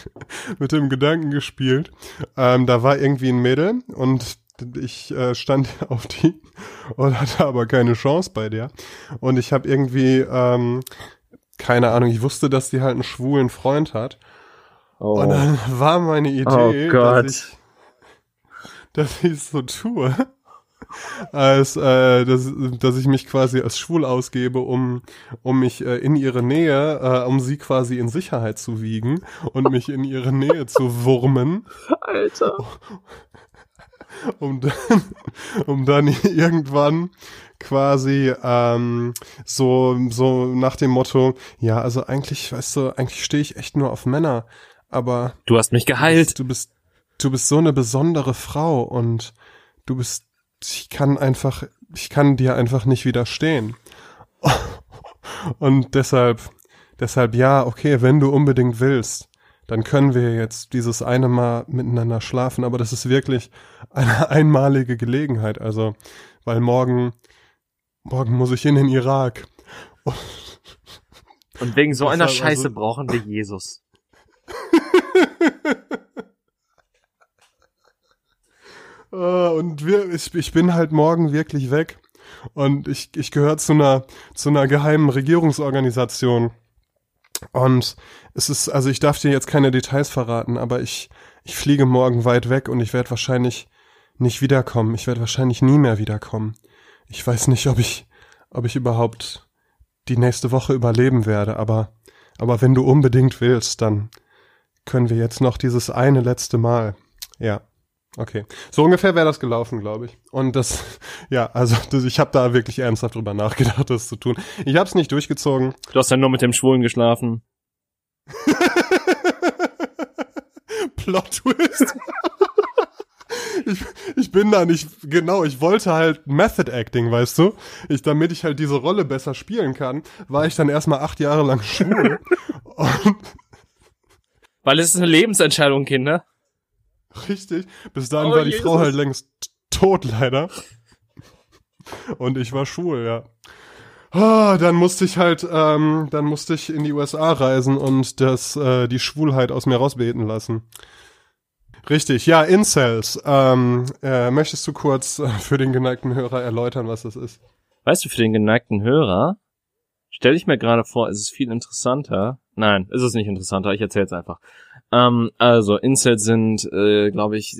[laughs] mit dem Gedanken gespielt. Ähm, da war irgendwie ein Mädel und ich äh, stand auf die und hatte aber keine Chance bei der. Und ich habe irgendwie ähm, keine Ahnung. Ich wusste, dass die halt einen schwulen Freund hat. Oh. Und dann war meine Idee, oh dass ich dass ich so tue, als äh, dass, dass ich mich quasi als schwul ausgebe, um um mich äh, in ihre Nähe, äh, um sie quasi in Sicherheit zu wiegen und mich in ihre Nähe [laughs] zu wurmen. Alter. Um dann, um dann irgendwann quasi ähm, so so nach dem Motto, ja, also eigentlich, weißt du, eigentlich stehe ich echt nur auf Männer, aber du hast mich geheilt. Du bist du bist so eine besondere Frau und du bist, ich kann einfach, ich kann dir einfach nicht widerstehen. Und deshalb, deshalb ja, okay, wenn du unbedingt willst, dann können wir jetzt dieses eine Mal miteinander schlafen, aber das ist wirklich eine [laughs] einmalige Gelegenheit, also, weil morgen, morgen muss ich in den Irak. Und wegen so einer Scheiße also, brauchen wir Jesus. [laughs] Uh, und wir, ich, ich bin halt morgen wirklich weg. Und ich, ich gehöre zu einer, zu einer geheimen Regierungsorganisation. Und es ist, also ich darf dir jetzt keine Details verraten, aber ich, ich fliege morgen weit weg und ich werde wahrscheinlich nicht wiederkommen. Ich werde wahrscheinlich nie mehr wiederkommen. Ich weiß nicht, ob ich, ob ich überhaupt die nächste Woche überleben werde, aber, aber wenn du unbedingt willst, dann können wir jetzt noch dieses eine letzte Mal. Ja. Okay, so ungefähr wäre das gelaufen, glaube ich. Und das, [laughs] ja, also [laughs] das, ich habe da wirklich ernsthaft drüber nachgedacht, das zu tun. Ich habe es nicht durchgezogen. Du hast ja nur mit dem Schwulen geschlafen. [laughs] Plot Twist. ich, ich bin da nicht, genau, ich wollte halt Method Acting, weißt du? Ich, damit ich halt diese Rolle besser spielen kann, war ich dann erstmal acht Jahre lang schwul. Weil es ist eine Lebensentscheidung, Kinder. [laughs] Richtig. Bis dahin Oh, war die Jesus. Frau halt längst tot, leider. Und ich war schwul, ja. Ah, dann musste ich halt, ähm, dann musste ich in die USA reisen und das, äh, die Schwulheit aus mir rausbeten lassen. Richtig, ja, Incels. Ähm, äh, möchtest du kurz äh, für den geneigten Hörer erläutern, was das ist? Weißt du, für den geneigten Hörer, stell ich mir gerade vor, es ist viel interessanter. Nein, ist es nicht interessanter, ich erzähl's einfach. Ähm, also, Incels sind, äh, glaube ich,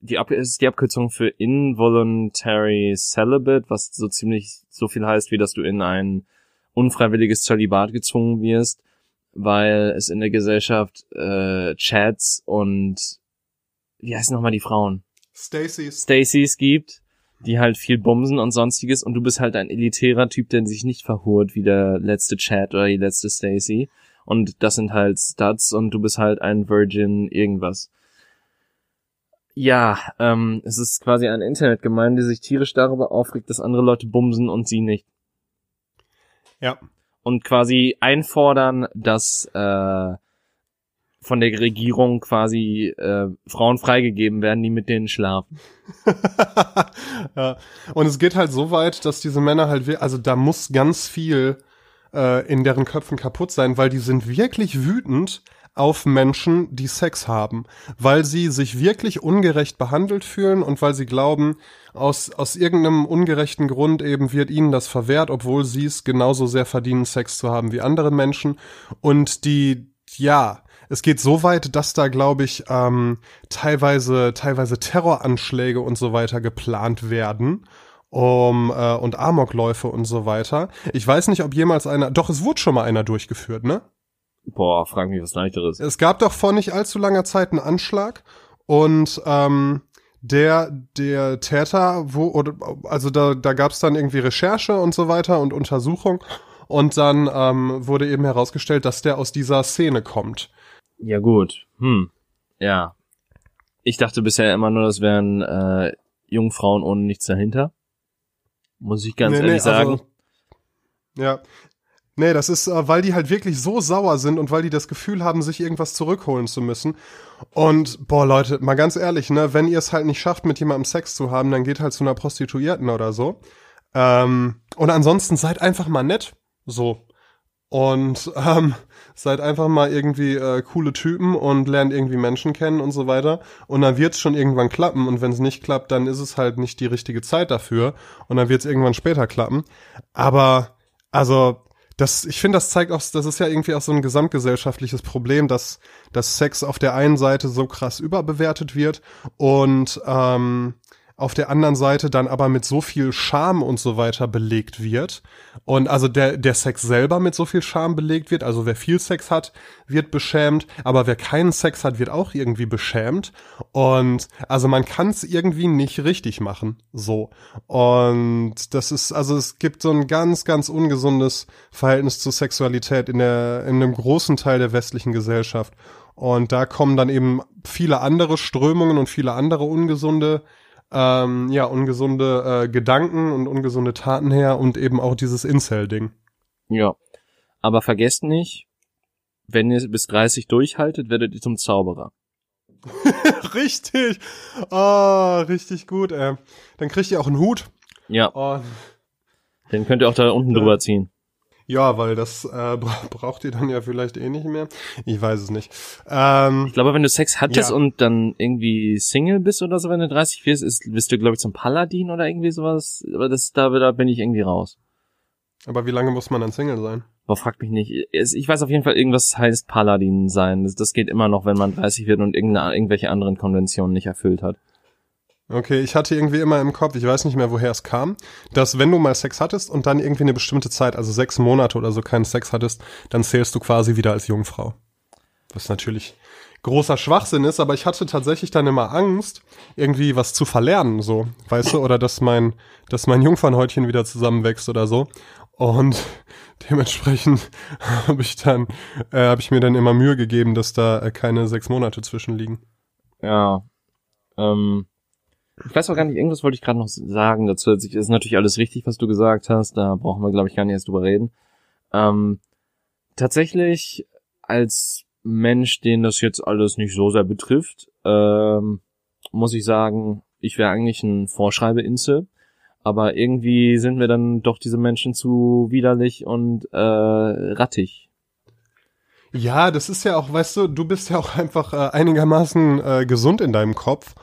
die Ab ist die Abkürzung für Involuntary Celibate, was so ziemlich so viel heißt, wie dass du in ein unfreiwilliges Zölibat gezwungen wirst, weil es in der Gesellschaft äh, Chats und wie heißen nochmal die Frauen? Stacey's. Stacys gibt, die halt viel bumsen und sonstiges und du bist halt ein elitärer Typ, der sich nicht verhurt wie der letzte Chat oder die letzte Stacy und das sind halt Studs und du bist halt ein Virgin irgendwas. Ja, ähm, es ist quasi eine Internetgemeinde, die sich tierisch darüber aufregt, dass andere Leute bumsen und sie nicht. Ja. Und quasi einfordern, dass äh, von der Regierung quasi äh, Frauen freigegeben werden, die mit denen schlafen. [laughs] ja. Und es geht halt so weit, dass diese Männer halt, also da muss ganz viel äh, in deren Köpfen kaputt sein, weil die sind wirklich wütend auf Menschen, die Sex haben, weil sie sich wirklich ungerecht behandelt fühlen und weil sie glauben, aus, aus irgendeinem ungerechten Grund eben wird ihnen das verwehrt, obwohl sie es genauso sehr verdienen, Sex zu haben wie andere Menschen. Und die, ja, es geht so weit, dass da, glaube ich, ähm, teilweise, teilweise Terroranschläge und so weiter geplant werden. Um, äh, und Amokläufe und so weiter. Ich weiß nicht, ob jemals einer. Doch, es wurde schon mal einer durchgeführt, ne? Boah, frag mich was leichteres. Es gab doch vor nicht allzu langer Zeit einen Anschlag und ähm, der der Täter, wo oder also da da gab es dann irgendwie Recherche und so weiter und Untersuchung und dann ähm, wurde eben herausgestellt, dass der aus dieser Szene kommt. Ja gut. Hm. Ja. Ich dachte bisher immer nur, das wären äh, Jungfrauen ohne nichts dahinter. Muss ich ganz Nee, ehrlich nee, sagen. also- ja. Nee, das ist, äh, weil die halt wirklich so sauer sind und weil die das Gefühl haben, sich irgendwas zurückholen zu müssen. Und, boah, Leute, mal ganz ehrlich, ne, wenn ihr es halt nicht schafft, mit jemandem Sex zu haben, dann geht halt zu einer Prostituierten oder so. Ähm, und ansonsten seid einfach mal nett. So. Und ähm, seid einfach mal irgendwie äh, coole Typen und lernt irgendwie Menschen kennen und so weiter. Und dann wird's schon irgendwann klappen. Und wenn es nicht klappt, dann ist es halt nicht die richtige Zeit dafür. Und dann wird's irgendwann später klappen. Aber, also, das, ich finde, das zeigt auch, das ist ja irgendwie auch so ein gesamtgesellschaftliches Problem, dass, dass Sex auf der einen Seite so krass überbewertet wird und ähm, auf der anderen Seite dann aber mit so viel Scham und so weiter belegt wird. Und also der, der Sex selber mit so viel Scham belegt wird. Also wer viel Sex hat, wird beschämt, aber wer keinen Sex hat, wird auch irgendwie beschämt. Und also man kann es irgendwie nicht richtig machen. So. Und das ist, also es gibt so ein ganz, ganz ungesundes Verhältnis zur Sexualität in der, in einem großen Teil der westlichen Gesellschaft. Und da kommen dann eben viele andere Strömungen und viele andere ungesunde ähm, ja, ungesunde äh, Gedanken und ungesunde Taten her und eben auch dieses Incel-Ding. Ja. Aber vergesst nicht, wenn ihr bis 30 durchhaltet, werdet ihr zum Zauberer. [laughs] richtig. Ah, richtig gut, ey. Dann kriegt ihr auch einen Hut. Ja, Oh, den könnt ihr auch da unten drüber ziehen. Ja, weil das äh, [laughs] bra- braucht ihr dann ja vielleicht eh nicht mehr. Ich weiß es nicht. Ähm, Ich glaube, wenn du Sex hattest Ja. und dann irgendwie Single bist oder so, wenn du 30 wirst, ist, bist du, glaube ich, zum Paladin oder irgendwie sowas. Aber das, da, da bin ich irgendwie raus. aber wie lange muss man dann Single sein? Boah, frag mich nicht. Ich weiß auf jeden Fall, irgendwas heißt Paladin sein. Das, das geht immer noch, wenn man 30 wird und irgendwelche anderen Konventionen nicht erfüllt hat. Okay, ich hatte irgendwie immer im Kopf, ich weiß nicht mehr, woher es kam, dass wenn du mal Sex hattest und dann irgendwie eine bestimmte Zeit, also sechs Monate oder so keinen Sex hattest, dann zählst du quasi wieder als Jungfrau. Was natürlich großer Schwachsinn ist, aber ich hatte tatsächlich dann immer Angst, irgendwie was zu verlernen, so, weißt du, oder dass mein, dass mein Jungfernhäutchen wieder zusammenwächst oder so. Und dementsprechend [laughs] habe ich dann, äh, habe ich mir dann immer Mühe gegeben, dass da äh, keine sechs Monate zwischenliegen. Ja. Ähm, ich weiß auch gar nicht, irgendwas wollte ich gerade noch sagen dazu. Es ist natürlich alles richtig, was du gesagt hast. Da brauchen wir, glaube ich, gar nicht erst drüber reden. Ähm, tatsächlich, als Mensch, den das jetzt alles nicht so sehr betrifft, ähm, muss ich sagen, ich wäre eigentlich ein Vorschreibeinsel. Aber irgendwie sind mir dann doch diese Menschen zu widerlich und äh, rattig. Ja, das ist ja auch, weißt du, du bist ja auch einfach äh, einigermaßen äh, gesund in deinem Kopf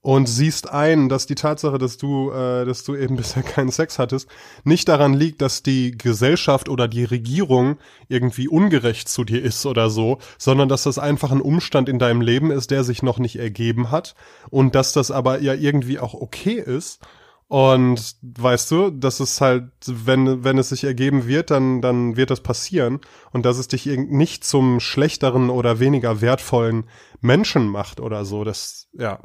und siehst ein, dass die Tatsache, dass du, äh, dass du eben [laughs] bisher keinen Sex hattest, nicht daran liegt, dass die Gesellschaft oder die Regierung irgendwie ungerecht zu dir ist oder so, sondern dass das einfach ein Umstand in deinem Leben ist, der sich noch nicht ergeben hat und dass das aber ja irgendwie auch okay ist und weißt du, das ist halt, wenn, wenn es sich ergeben wird, dann, dann wird das passieren. Und dass es dich nicht zum schlechteren oder weniger wertvollen Menschen macht oder so. Das, ja.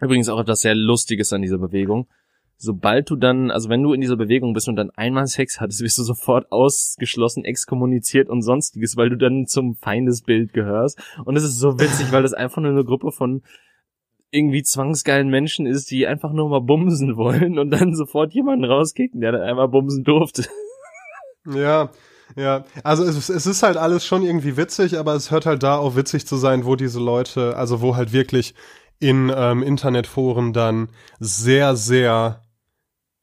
Übrigens auch etwas sehr Lustiges an dieser Bewegung. Sobald du dann, also wenn du in dieser Bewegung bist und dann einmal Sex hattest, wirst du sofort ausgeschlossen, exkommuniziert und sonstiges, weil du dann zum Feindesbild gehörst. Und es ist so witzig, weil das einfach nur eine Gruppe von irgendwie zwangsgeilen Menschen ist, die einfach nur mal bumsen wollen und dann sofort jemanden rauskicken, der dann einmal bumsen durfte. Ja, ja. Also es, es ist halt alles schon irgendwie witzig, aber es hört halt da auch witzig zu sein, wo diese Leute, also wo halt wirklich in ähm, Internetforen dann sehr, sehr,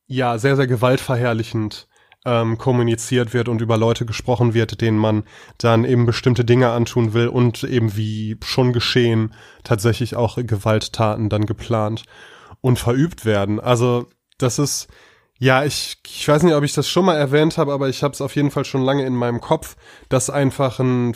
ja, sehr, sehr gewaltverherrlichend ähm, kommuniziert wird und über Leute gesprochen wird, denen man dann eben bestimmte Dinge antun will und eben wie schon geschehen tatsächlich auch Gewalttaten dann geplant und verübt werden. Also das ist ja, ich, ich weiß nicht, ob ich das schon mal erwähnt habe, aber ich habe es auf jeden Fall schon lange in meinem Kopf, dass einfach ein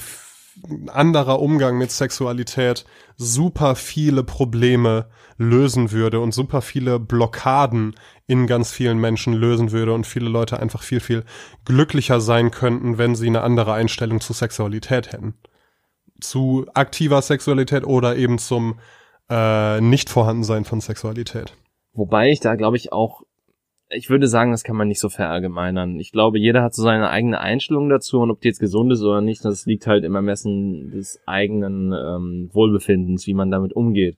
anderer Umgang mit Sexualität super viele Probleme lösen würde und super viele Blockaden in ganz vielen Menschen lösen würde und viele Leute einfach viel, viel glücklicher sein könnten, wenn sie eine andere Einstellung zu Sexualität hätten. Zu aktiver Sexualität oder eben zum äh, Nicht-Vorhandensein von Sexualität. Wobei ich da, glaube ich, auch ich würde sagen, das kann man nicht so verallgemeinern. Ich glaube, jeder hat so seine eigene Einstellung dazu und ob die jetzt gesund ist oder nicht, das liegt halt im Ermessen des eigenen ähm, Wohlbefindens, wie man damit umgeht.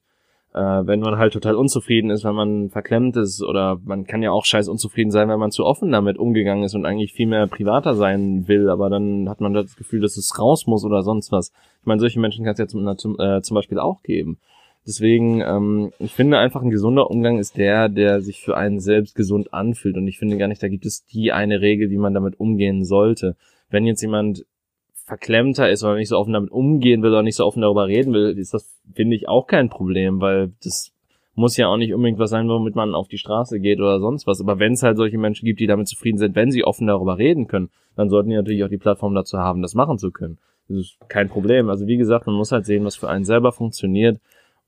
Äh, wenn man halt total unzufrieden ist, wenn man verklemmt ist oder man kann ja auch scheiß unzufrieden sein, wenn man zu offen damit umgegangen ist und eigentlich viel mehr privater sein will, aber dann hat man das Gefühl, dass es raus muss oder sonst was. Ich meine, solche Menschen kann es ja zum, äh, zum Beispiel auch geben. Deswegen, ähm, ich finde einfach ein gesunder Umgang ist der, der sich für einen selbst gesund anfühlt. Und ich finde gar nicht, da gibt es die eine Regel, wie man damit umgehen sollte. Wenn jetzt jemand verklemmter ist oder nicht so offen damit umgehen will oder nicht so offen darüber reden will, ist das, finde ich, auch kein Problem, weil das muss ja auch nicht unbedingt was sein, womit man auf die Straße geht oder sonst was. Aber wenn es halt solche Menschen gibt, die damit zufrieden sind, wenn sie offen darüber reden können, dann sollten die natürlich auch die Plattform dazu haben, das machen zu können. Das ist kein Problem. Also wie gesagt, man muss halt sehen, was für einen selber funktioniert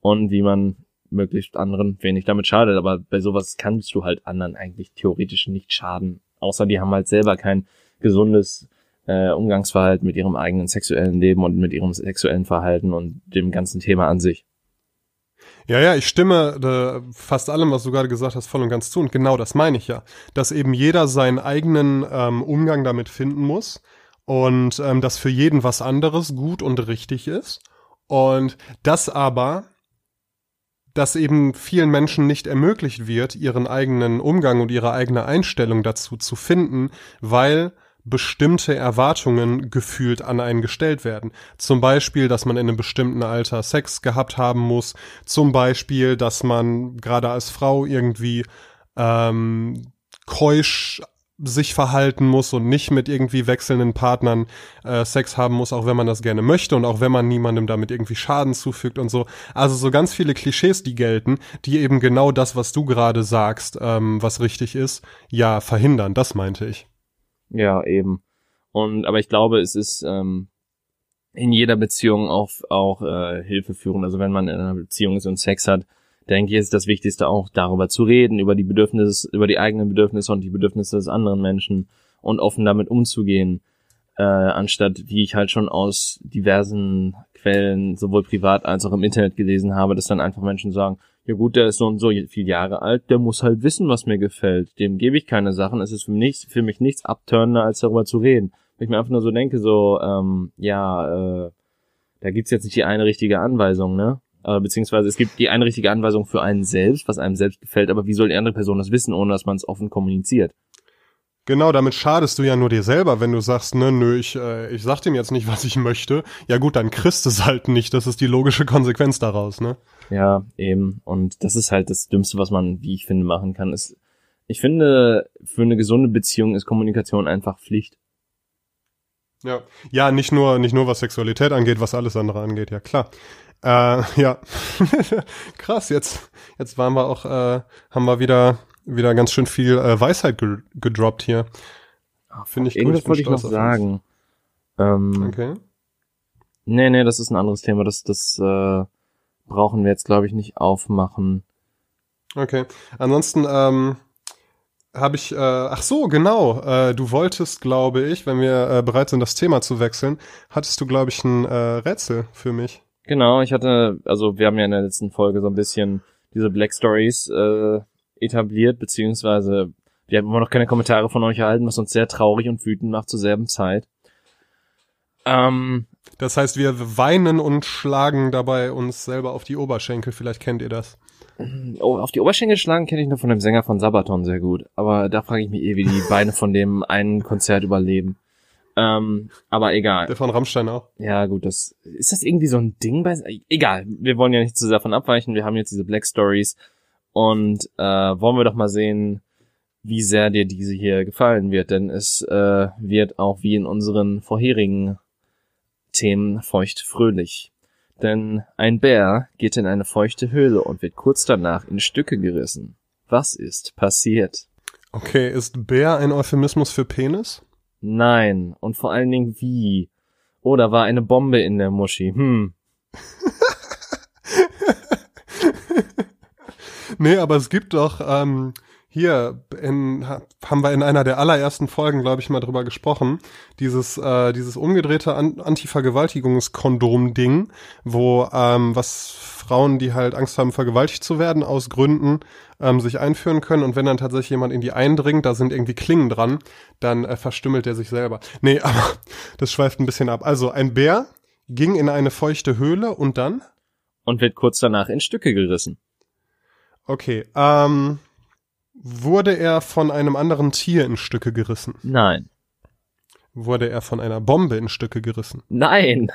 und wie man möglichst anderen wenig damit schadet. Aber bei sowas kannst du halt anderen eigentlich theoretisch nicht schaden. Außer die haben halt selber kein gesundes äh, Umgangsverhalten mit ihrem eigenen sexuellen Leben und mit ihrem sexuellen Verhalten und dem ganzen Thema an sich. Ja, ja, ich stimme äh, fast allem, was du gerade gesagt hast, voll und ganz zu. Und genau das meine ich ja. Dass eben jeder seinen eigenen ähm, Umgang damit finden muss und ähm, dass für jeden was anderes gut und richtig ist. Und das aber dass eben vielen Menschen nicht ermöglicht wird, ihren eigenen Umgang und ihre eigene Einstellung dazu zu finden, weil bestimmte Erwartungen gefühlt an einen gestellt werden. Zum Beispiel, dass man in einem bestimmten Alter Sex gehabt haben muss. Zum Beispiel, dass man gerade als Frau irgendwie ähm, keusch sich verhalten muss und nicht mit irgendwie wechselnden Partnern äh, Sex haben muss, auch wenn man das gerne möchte und auch wenn man niemandem damit irgendwie Schaden zufügt und so. Also so ganz viele Klischees, die gelten, die eben genau das, was du gerade sagst, ähm, was richtig ist, ja verhindern. Das meinte ich. Ja, eben. Und aber ich glaube, es ist ähm, in jeder Beziehung auch auch äh, hilfeführend. Also wenn man in einer Beziehung ist und Sex hat, denke ich, ist das Wichtigste auch darüber zu reden, über die Bedürfnisse, über die eigenen Bedürfnisse und die Bedürfnisse des anderen Menschen und offen damit umzugehen, äh, anstatt wie ich halt schon aus diversen Quellen, sowohl privat als auch im Internet gelesen habe, dass dann einfach Menschen sagen, ja gut, der ist so und so viele Jahre alt, der muss halt wissen, was mir gefällt. Dem gebe ich keine Sachen. Es ist für mich, für mich nichts abtörender, als darüber zu reden. Wenn ich mir einfach nur so denke, so, ähm, ja, äh, da gibt's jetzt nicht die eine richtige Anweisung, ne? Äh, beziehungsweise es gibt die eine richtige Anweisung für einen selbst, was einem selbst gefällt, aber wie soll die andere Person das wissen, ohne dass man es offen kommuniziert? Genau, damit schadest du ja nur dir selber, wenn du sagst, ne, nö, ich, äh, ich sag dem jetzt nicht, [laughs] was ich möchte. Ja gut, dann kriegst du es halt nicht. Das ist die logische Konsequenz daraus, ne? Ja, eben. Und das ist halt das Dümmste, was man, wie ich finde, machen kann. Ist, ich finde, für eine gesunde Beziehung ist Kommunikation einfach Pflicht. Ja, ja, nicht nur, nicht nur was Sexualität angeht, was alles andere angeht, ja klar. Äh, ja, [laughs] krass. Jetzt, jetzt waren wir auch, äh, haben wir wieder, wieder ganz schön viel äh, Weisheit ge gedroppt hier. Finde ich gut. Irgendwas bin wollte ich noch sagen. Ähm, Okay. Nee, nee, das ist ein anderes Thema. Das, das äh, brauchen wir jetzt, glaube ich, nicht aufmachen. Okay. Ansonsten ähm, habe ich, äh, ach so, genau. Äh, du wolltest, glaube ich, wenn wir äh, bereit sind, das Thema zu wechseln, hattest du, glaube ich, ein äh, Rätsel für mich. Genau, ich hatte, also wir haben ja in der letzten Folge so ein bisschen diese Black Stories äh, etabliert, beziehungsweise wir haben immer noch keine Kommentare von euch erhalten, was uns sehr traurig und wütend macht zur selben Zeit. Ähm, Das heißt, wir weinen und schlagen dabei uns selber auf die Oberschenkel. Vielleicht kennt ihr das. oh, auf die Oberschenkel schlagen kenne ich noch von dem Sänger von Sabaton sehr gut, aber da frage ich mich eh, wie die Beine von dem einen Konzert überleben. Ähm, aber egal. Der von Rammstein auch. Ja, gut, das ist das irgendwie so ein Ding bei egal, wir wollen ja nicht zu sehr davon abweichen. Wir haben jetzt diese Black Stories und äh, wollen wir doch mal sehen, wie sehr dir diese hier gefallen wird, denn es äh, wird auch wie in unseren vorherigen Themen feucht fröhlich. Denn ein Bär geht in eine feuchte Höhle und wird kurz danach in Stücke gerissen. Was ist passiert? Okay, ist Bär ein Euphemismus für Penis? Nein, und vor allen Dingen wie? Oh, da war eine Bombe in der Muschi. Hm. [laughs] Nee, aber es gibt doch, ähm, hier in, ha- haben wir in einer der allerersten Folgen, glaube ich, mal drüber gesprochen, dieses, äh, dieses umgedrehte An Anti-Vergewaltigungskondom-Ding, wo ähm, was Frauen, die halt Angst haben, vergewaltigt zu werden, aus Gründen ähm, sich einführen können und wenn dann tatsächlich jemand in die eindringt, da sind irgendwie Klingen dran, dann äh, verstümmelt er sich selber. Nee, [laughs] aber das schweift ein bisschen ab. Also ein Bär ging in eine feuchte Höhle und dann? Und wird kurz danach in Stücke gerissen. Okay, ähm, wurde er von einem anderen Tier in Stücke gerissen? Nein. Wurde er von einer Bombe in Stücke gerissen? Nein.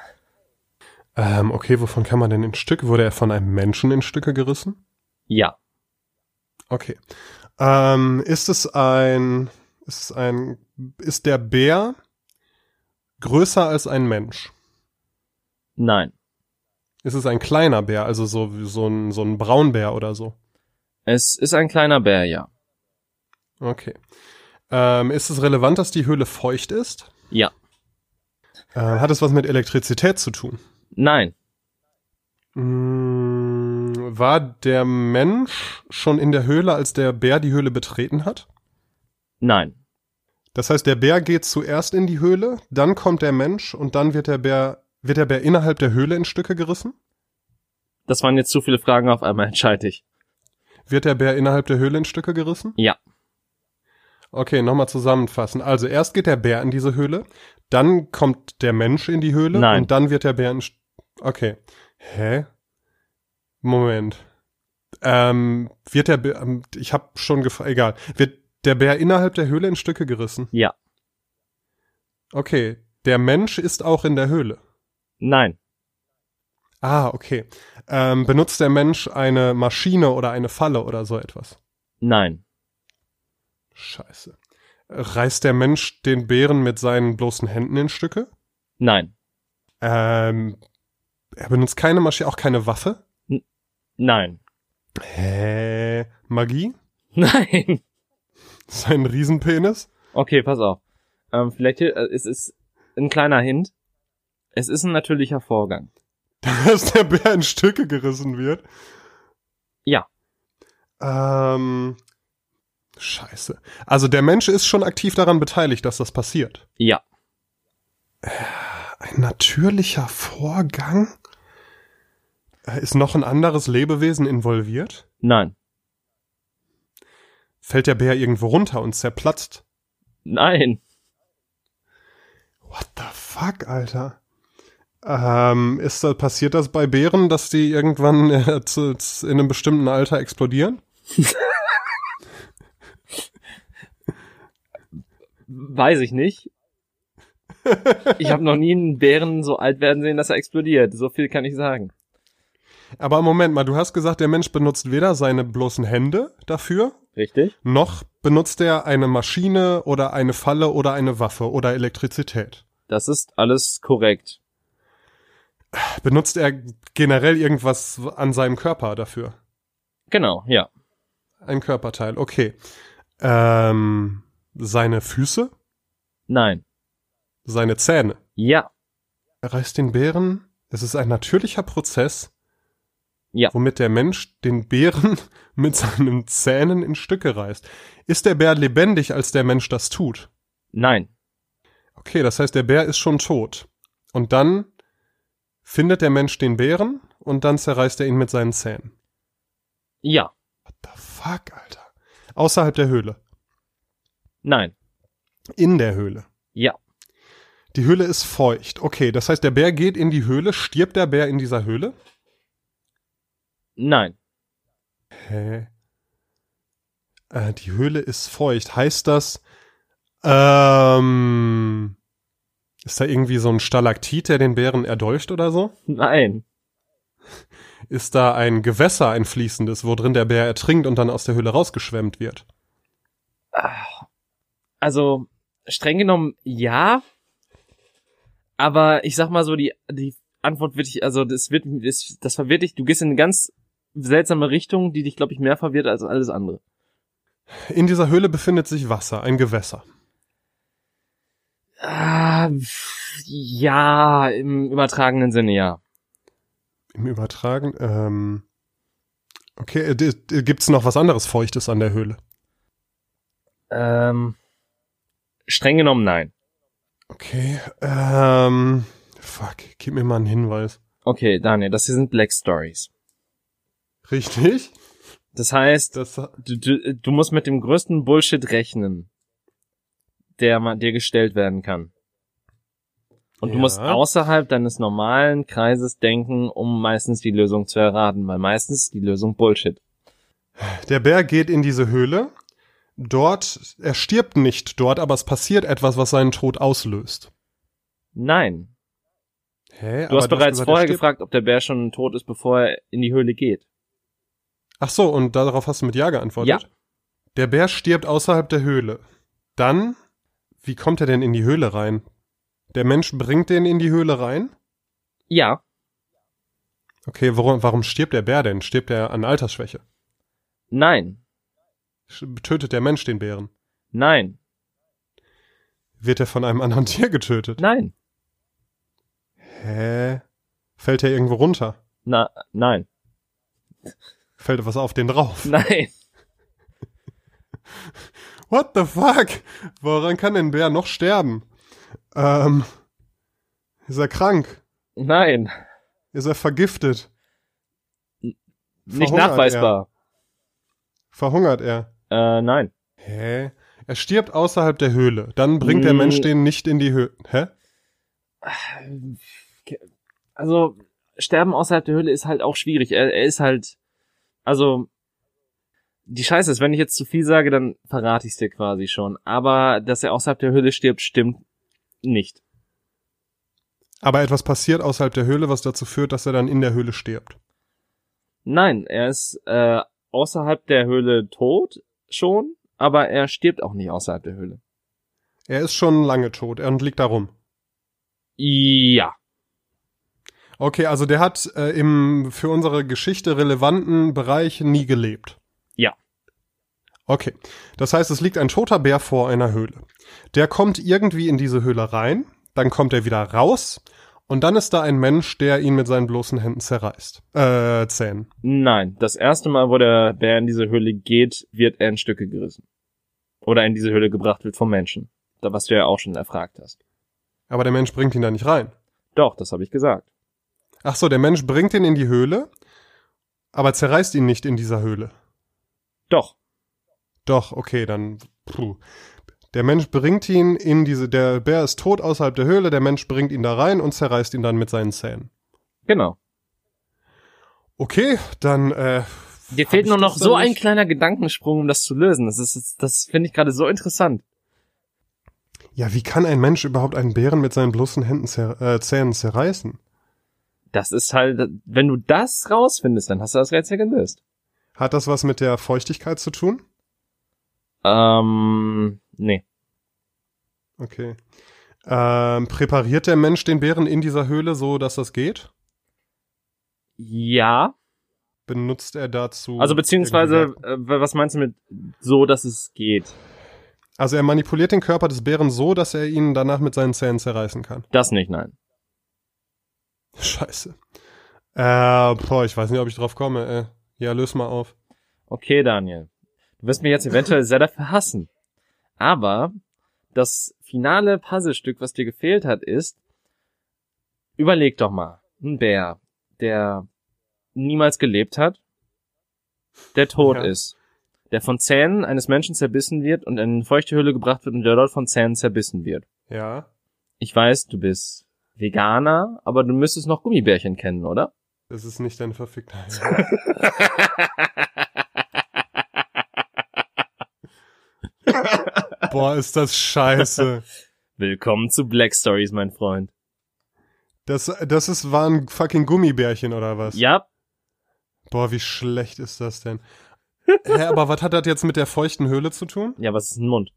Ähm, okay, wovon kann man denn in Stücke? Wurde er von einem Menschen in Stücke gerissen? Ja. Okay. Ähm, ist es ein, ist es ein, ist der Bär größer als ein Mensch? Nein. Ist es ein kleiner Bär, also so, so ein, so ein Braunbär oder so? Es ist ein kleiner Bär, ja. Okay. Ähm, ist es relevant, dass die Höhle feucht ist? Ja. Äh, hat es was mit Elektrizität zu tun? Nein. Mm, War der Mensch schon in der Höhle, als der Bär die Höhle betreten hat? Nein. Das heißt, der Bär geht zuerst in die Höhle, dann kommt der Mensch und dann wird der Bär, wird der Bär innerhalb der Höhle in Stücke gerissen? Das waren jetzt zu viele Fragen auf einmal, [laughs] entscheide ich. Wird der Bär innerhalb der Höhle in Stücke gerissen? Ja. Okay, nochmal zusammenfassen. Also erst geht der Bär in diese Höhle, dann kommt der Mensch in die Höhle Nein. und dann wird der Bär in St Okay. Hä? Moment. Ähm, wird der Bär, ähm, ich habe schon gefragt, egal. Wird der Bär innerhalb der Höhle in Stücke gerissen? Ja. Okay. Der Mensch ist auch in der Höhle. Nein. Ah, okay. Ähm, benutzt der Mensch eine Maschine oder eine Falle oder so etwas? Nein. Scheiße. Reißt der Mensch den Bären mit seinen bloßen Händen in Stücke? Nein. Ähm, er benutzt keine Maschine, auch keine Waffe? Nein. Hä? Magie? [laughs] Nein. Sein Riesenpenis? Okay, pass auf. Ähm, vielleicht hier, äh, es ist ein kleiner Hint. Es ist ein natürlicher Vorgang. [laughs] Dass der Bär in Stücke gerissen wird? Ja. Ähm, scheiße. Also der Mensch ist schon aktiv daran beteiligt, dass das passiert. Ja. Ein natürlicher Vorgang? Äh, Ist noch ein anderes Lebewesen involviert? Nein. Fällt der Bär irgendwo runter und zerplatzt? Nein. What the fuck, Alter? Ähm, ist passiert das bei Bären, dass die irgendwann äh, in einem bestimmten Alter explodieren? [laughs] Weiß ich nicht. Ich habe noch nie einen Bären so alt werden sehen, dass er explodiert. So viel kann ich sagen. Aber Moment mal, du hast gesagt, der Mensch benutzt weder seine bloßen Hände dafür, Richtig? noch benutzt er eine Maschine oder eine Falle oder eine Waffe oder Elektrizität. Das ist alles korrekt. Benutzt er generell irgendwas an seinem Körper dafür? Genau, ja. Ein Körperteil, okay. Ähm, seine Füße? Nein. Seine Zähne? Ja. Er reißt den Bären. Es ist ein natürlicher Prozess, Ja. womit der Mensch den Bären [laughs] mit seinen Zähnen in Stücke reißt. Ist der Bär lebendig, als der Mensch das tut? Nein. Okay, das heißt, der Bär ist schon tot. Und dann findet der Mensch den Bären und dann zerreißt er ihn mit seinen Zähnen. Ja. What the fuck, Alter? Außerhalb der Höhle. Nein. In der Höhle. Ja. Die Höhle ist feucht. Okay, das heißt, der Bär geht in die Höhle. Stirbt der Bär in dieser Höhle? Nein. Hä? Äh, die Höhle ist feucht. Heißt das, ähm, ist da irgendwie so ein Stalaktit, der den Bären erdolcht oder so? Nein. Ist da ein Gewässer, ein fließendes, wo drin der Bär ertrinkt und dann aus der Höhle rausgeschwemmt wird? Also, streng genommen, ja. Aber ich sag mal so, die, die Antwort wird dich, also das wird, das, das verwirrt dich, du gehst in eine ganz seltsame Richtung, die dich, glaube ich, mehr verwirrt als alles andere. In dieser Höhle befindet sich Wasser, ein Gewässer. Ah, ja, im übertragenen Sinne, ja. Im Übertragen, ähm, okay, äh, gibt's noch was anderes Feuchtes an der Höhle? Ähm, streng genommen, nein. Okay, ähm, fuck, gib mir mal einen Hinweis. Okay, Daniel, das hier sind Black Stories. Richtig? Das heißt, Das, du, du, du musst mit dem größten Bullshit rechnen, der ma- dir gestellt werden kann. Und du Ja. musst außerhalb deines normalen Kreises denken, um meistens die Lösung zu erraten, weil meistens ist die Lösung Bullshit. der Bär geht in diese Höhle. Dort, er stirbt nicht dort, aber es passiert etwas, was seinen Tod auslöst. Nein. Hä? Du hast bereits gesagt, er vorher gefragt, ob der Bär schon tot ist, bevor er in die Höhle geht. Ach so, und darauf hast du mit Ja geantwortet? Ja. Der Bär stirbt außerhalb der Höhle. Dann, wie kommt er denn in die Höhle rein? Der Mensch bringt den in die Höhle rein? Ja, Okay, warum, warum stirbt der Bär denn? Stirbt er an Altersschwäche? nein, Tötet der Mensch den Bären? nein, Wird er von einem anderen [laughs] Tier getötet? nein, Hä? Fällt er irgendwo runter? na, nein, Fällt was auf den drauf? [laughs] nein. What the fuck? Woran kann denn ein Bär noch sterben? Ähm, ist er krank? Nein, Ist er vergiftet? nicht Verhungert nachweisbar. Verhungert er? Äh, nein. Hä? Er stirbt außerhalb der Höhle. Dann bringt der Mm. Mensch den nicht in die Höhle. Hä? Also, Sterben außerhalb der Höhle ist halt auch schwierig. Er, er ist halt, also, die Scheiße ist, wenn ich jetzt zu viel sage, dann verrate ich es dir quasi schon. Aber, dass er außerhalb der Höhle stirbt, stimmt nicht. Aber etwas passiert außerhalb der Höhle, was dazu führt, dass er dann in der Höhle stirbt. Nein, er ist äh, außerhalb der Höhle tot schon, aber er stirbt auch nicht außerhalb der Höhle. Er ist schon lange tot er und liegt da rum. Ja. Okay, also der hat äh, im für unsere Geschichte relevanten Bereich nie gelebt. Ja. Okay, das heißt, es liegt ein toter Bär vor einer Höhle. Der kommt irgendwie in diese Höhle rein, dann kommt er wieder raus und dann ist da ein Mensch, der ihn mit seinen bloßen Händen zerreißt. Äh, Zähnen. Nein, das erste Mal, wo der Bär in diese Höhle geht, wird er in Stücke gerissen. Oder in diese Höhle gebracht wird vom Menschen. Da, was du ja auch schon erfragt hast. Aber der Mensch bringt ihn da nicht rein. Doch, das habe ich gesagt. Ach so, der Mensch bringt ihn in die Höhle, aber zerreißt ihn nicht in dieser Höhle. Doch. Doch, okay, dann. Puh. Der Mensch bringt ihn in diese. Der Bär ist tot außerhalb der Höhle, der Mensch bringt ihn da rein und zerreißt ihn dann mit seinen Zähnen. Genau. Okay, dann. Äh, Dir fehlt nur noch so ein kleiner Gedankensprung, um das zu lösen. Das ist, das finde ich gerade so interessant. Ja, wie kann ein Mensch überhaupt einen Bären mit seinen bloßen Händen zer äh, Zähnen zerreißen? Das ist halt, wenn du das rausfindest, dann hast du das Rätsel gelöst. Hat das was mit der Feuchtigkeit zu tun? Ähm, nee. Okay. Ähm, präpariert der Mensch den Bären in dieser Höhle so, dass das geht? Ja. Benutzt er dazu? Also beziehungsweise, äh, was meinst du mit so, dass es geht? Also er manipuliert den Körper des Bären so, dass er ihn danach mit seinen Zähnen zerreißen kann. Das nicht, nein. Scheiße. Äh, boah, ich weiß nicht, ob ich drauf komme, ey. Ja, löse mal auf. Okay, Daniel. Du wirst mich jetzt eventuell sehr dafür hassen. Aber das finale Puzzlestück, was dir gefehlt hat, ist, überleg doch mal, ein Bär, der niemals gelebt hat, der tot Ja. ist, der von Zähnen eines Menschen zerbissen wird und in eine feuchte Höhle gebracht wird und der dort von Zähnen zerbissen wird. Ja. Ich weiß, du bist Veganer, aber du müsstest noch Gummibärchen kennen, oder? Das ist nicht deine verfickte. [laughs] Boah, ist das scheiße. Willkommen zu Black Stories, mein Freund. Das, das ist, waren fucking Gummibärchen oder was? Ja, Boah, wie schlecht ist das denn? Hä, aber was hat das jetzt mit der feuchten Höhle zu tun? ja, was ist ein Mund?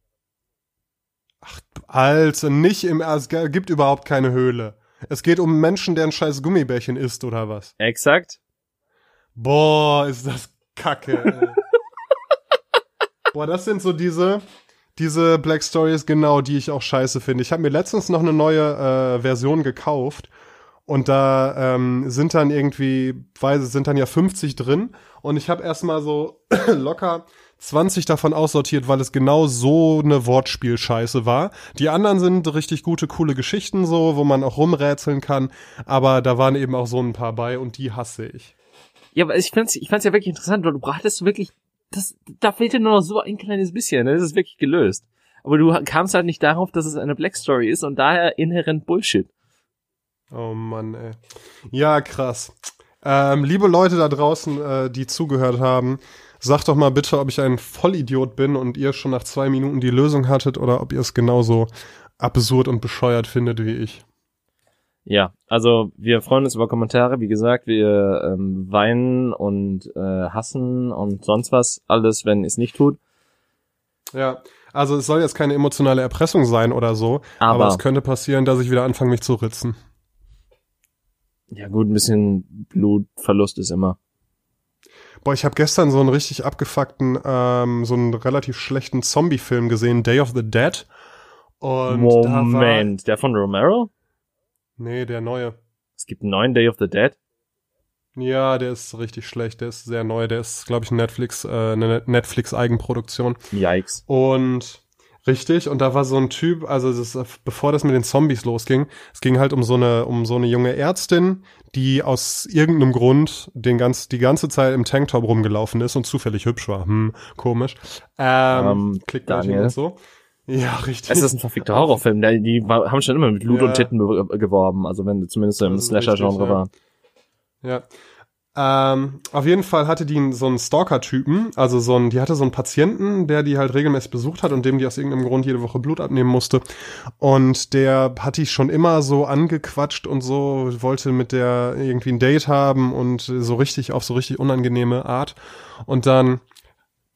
Alter, nicht im, es gibt überhaupt keine Höhle. Es geht um einen Menschen, der ein scheiß Gummibärchen isst oder was? Exakt. Boah, ist das kacke. [laughs] Boah, das sind so diese, diese Black Stories genau, die ich auch scheiße finde. Ich habe mir letztens noch eine neue äh, Version gekauft und da ähm, sind dann irgendwie, weiß sind dann ja 50 drin und ich habe erstmal so [clears throat] locker 20 davon aussortiert, weil es genau so eine Wortspielscheiße war. Die anderen sind richtig gute, coole Geschichten so, wo man auch rumrätseln kann, aber da waren eben auch so ein paar bei und die hasse ich. Ja, aber ich fand's, ich fand's ja wirklich interessant, weil du hattest wirklich, das, da fehlte nur noch so ein kleines bisschen, ne? das ist wirklich gelöst. Aber du kamst halt nicht darauf, dass es eine Black Story ist und daher inhärent Bullshit. Oh Mann, ey. Ja, krass. Ähm, liebe Leute da draußen, äh, die zugehört haben, sagt doch mal bitte, ob ich ein Vollidiot bin und ihr schon nach zwei Minuten die Lösung hattet oder ob ihr es genauso absurd und bescheuert findet wie ich. Ja, also wir freuen uns über Kommentare. Wie gesagt, wir ähm, weinen und äh, hassen und sonst was alles, wenn es nicht tut. Ja, also es soll jetzt keine emotionale Erpressung sein oder so, aber, Aber, es könnte passieren, dass ich wieder anfange, mich zu ritzen. ja gut, ein bisschen Blutverlust ist immer. Boah, ich habe gestern so einen richtig abgefuckten, ähm, so einen relativ schlechten Zombie-Film gesehen, Day of the Dead. Und da war, Moment, der von Romero? Nee, der neue. Es gibt einen neuen Day of the Dead. Ja, der ist richtig schlecht. Der ist sehr neu. Der ist, glaube ich, Netflix, äh, eine Netflix-Eigenproduktion. Yikes. Und richtig. Und da war so ein Typ. Also das ist, bevor das mit den Zombies losging, es ging halt um so eine um so eine junge Ärztin, die aus irgendeinem Grund den ganz die ganze Zeit im Tanktop rumgelaufen ist und zufällig hübsch war. Hm, komisch. Ähm, Ähm, Klickbärchen Daniel. und so. Ja, richtig. Es ist ein verfickter Horrorfilm. Die haben schon immer mit Blut Ja. und Titten be- geworben. Also wenn zumindest im Slasher-Genre war. Ja. Ähm, auf jeden Fall hatte die so einen Stalker-Typen, also so einen, die hatte so einen Patienten, der die halt regelmäßig besucht hat und dem die aus irgendeinem Grund jede Woche Blut abnehmen musste. Und der hat die schon immer so angequatscht und so, wollte mit der irgendwie ein Date haben und so richtig auf so richtig unangenehme Art. Und dann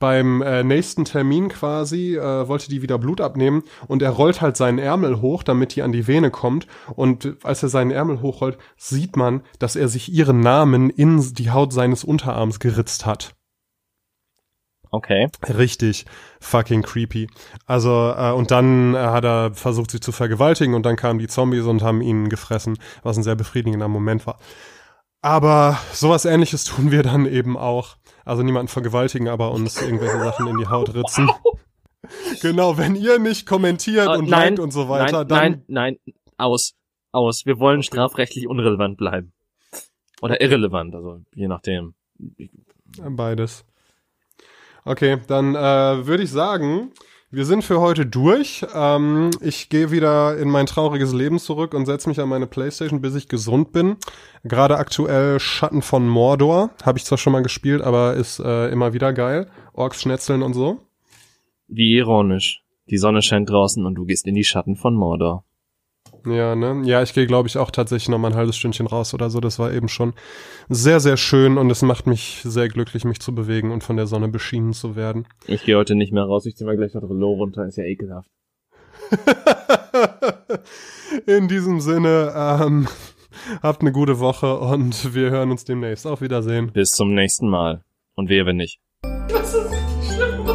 beim äh, nächsten Termin quasi äh, wollte die wieder Blut abnehmen und er rollt halt seinen Ärmel hoch, damit die an die Vene kommt. Und als er seinen Ärmel hochrollt, sieht man, dass er sich ihren Namen in die Haut seines Unterarms geritzt hat. Okay. Richtig fucking creepy. Also, äh, und dann äh, hat er versucht, sie zu vergewaltigen und dann kamen die Zombies und haben ihn gefressen, was ein sehr befriedigender Moment war. Aber sowas ähnliches [laughs] tun wir dann eben auch. Also niemanden vergewaltigen, aber uns irgendwelche Sachen in die Haut [laughs] ritzen. Genau, wenn ihr nicht kommentiert Äh, und nein, liked und so weiter, nein, dann nein, nein, aus, aus. Wir wollen Okay. strafrechtlich unrelevant bleiben. Oder irrelevant, also je nachdem. Beides. Okay, dann äh, würde ich sagen, wir sind für heute durch. Ähm, ich gehe wieder in mein trauriges Leben zurück und setze mich an meine Playstation, bis ich gesund bin. Gerade aktuell Schatten von Mordor. Habe ich zwar schon mal gespielt, aber ist äh, immer wieder geil. Orks schnetzeln und so. Wie ironisch. Die Sonne scheint draußen und du gehst in die Schatten von Mordor. Ja, ne? Ja, ich gehe, glaube ich, auch tatsächlich noch mal ein halbes Stündchen raus oder so. Das war eben schon sehr, sehr schön und es macht mich sehr glücklich, mich zu bewegen und von der Sonne beschienen zu werden. Ich gehe heute nicht mehr raus, ich zieh mal gleich noch Low runter, ist ja ekelhaft. [laughs] In diesem Sinne, ähm, habt eine gute Woche und wir hören uns demnächst. Auf Wiedersehen. Bis zum nächsten Mal. Und wehe, wenn nicht. Das ist richtig schlimm.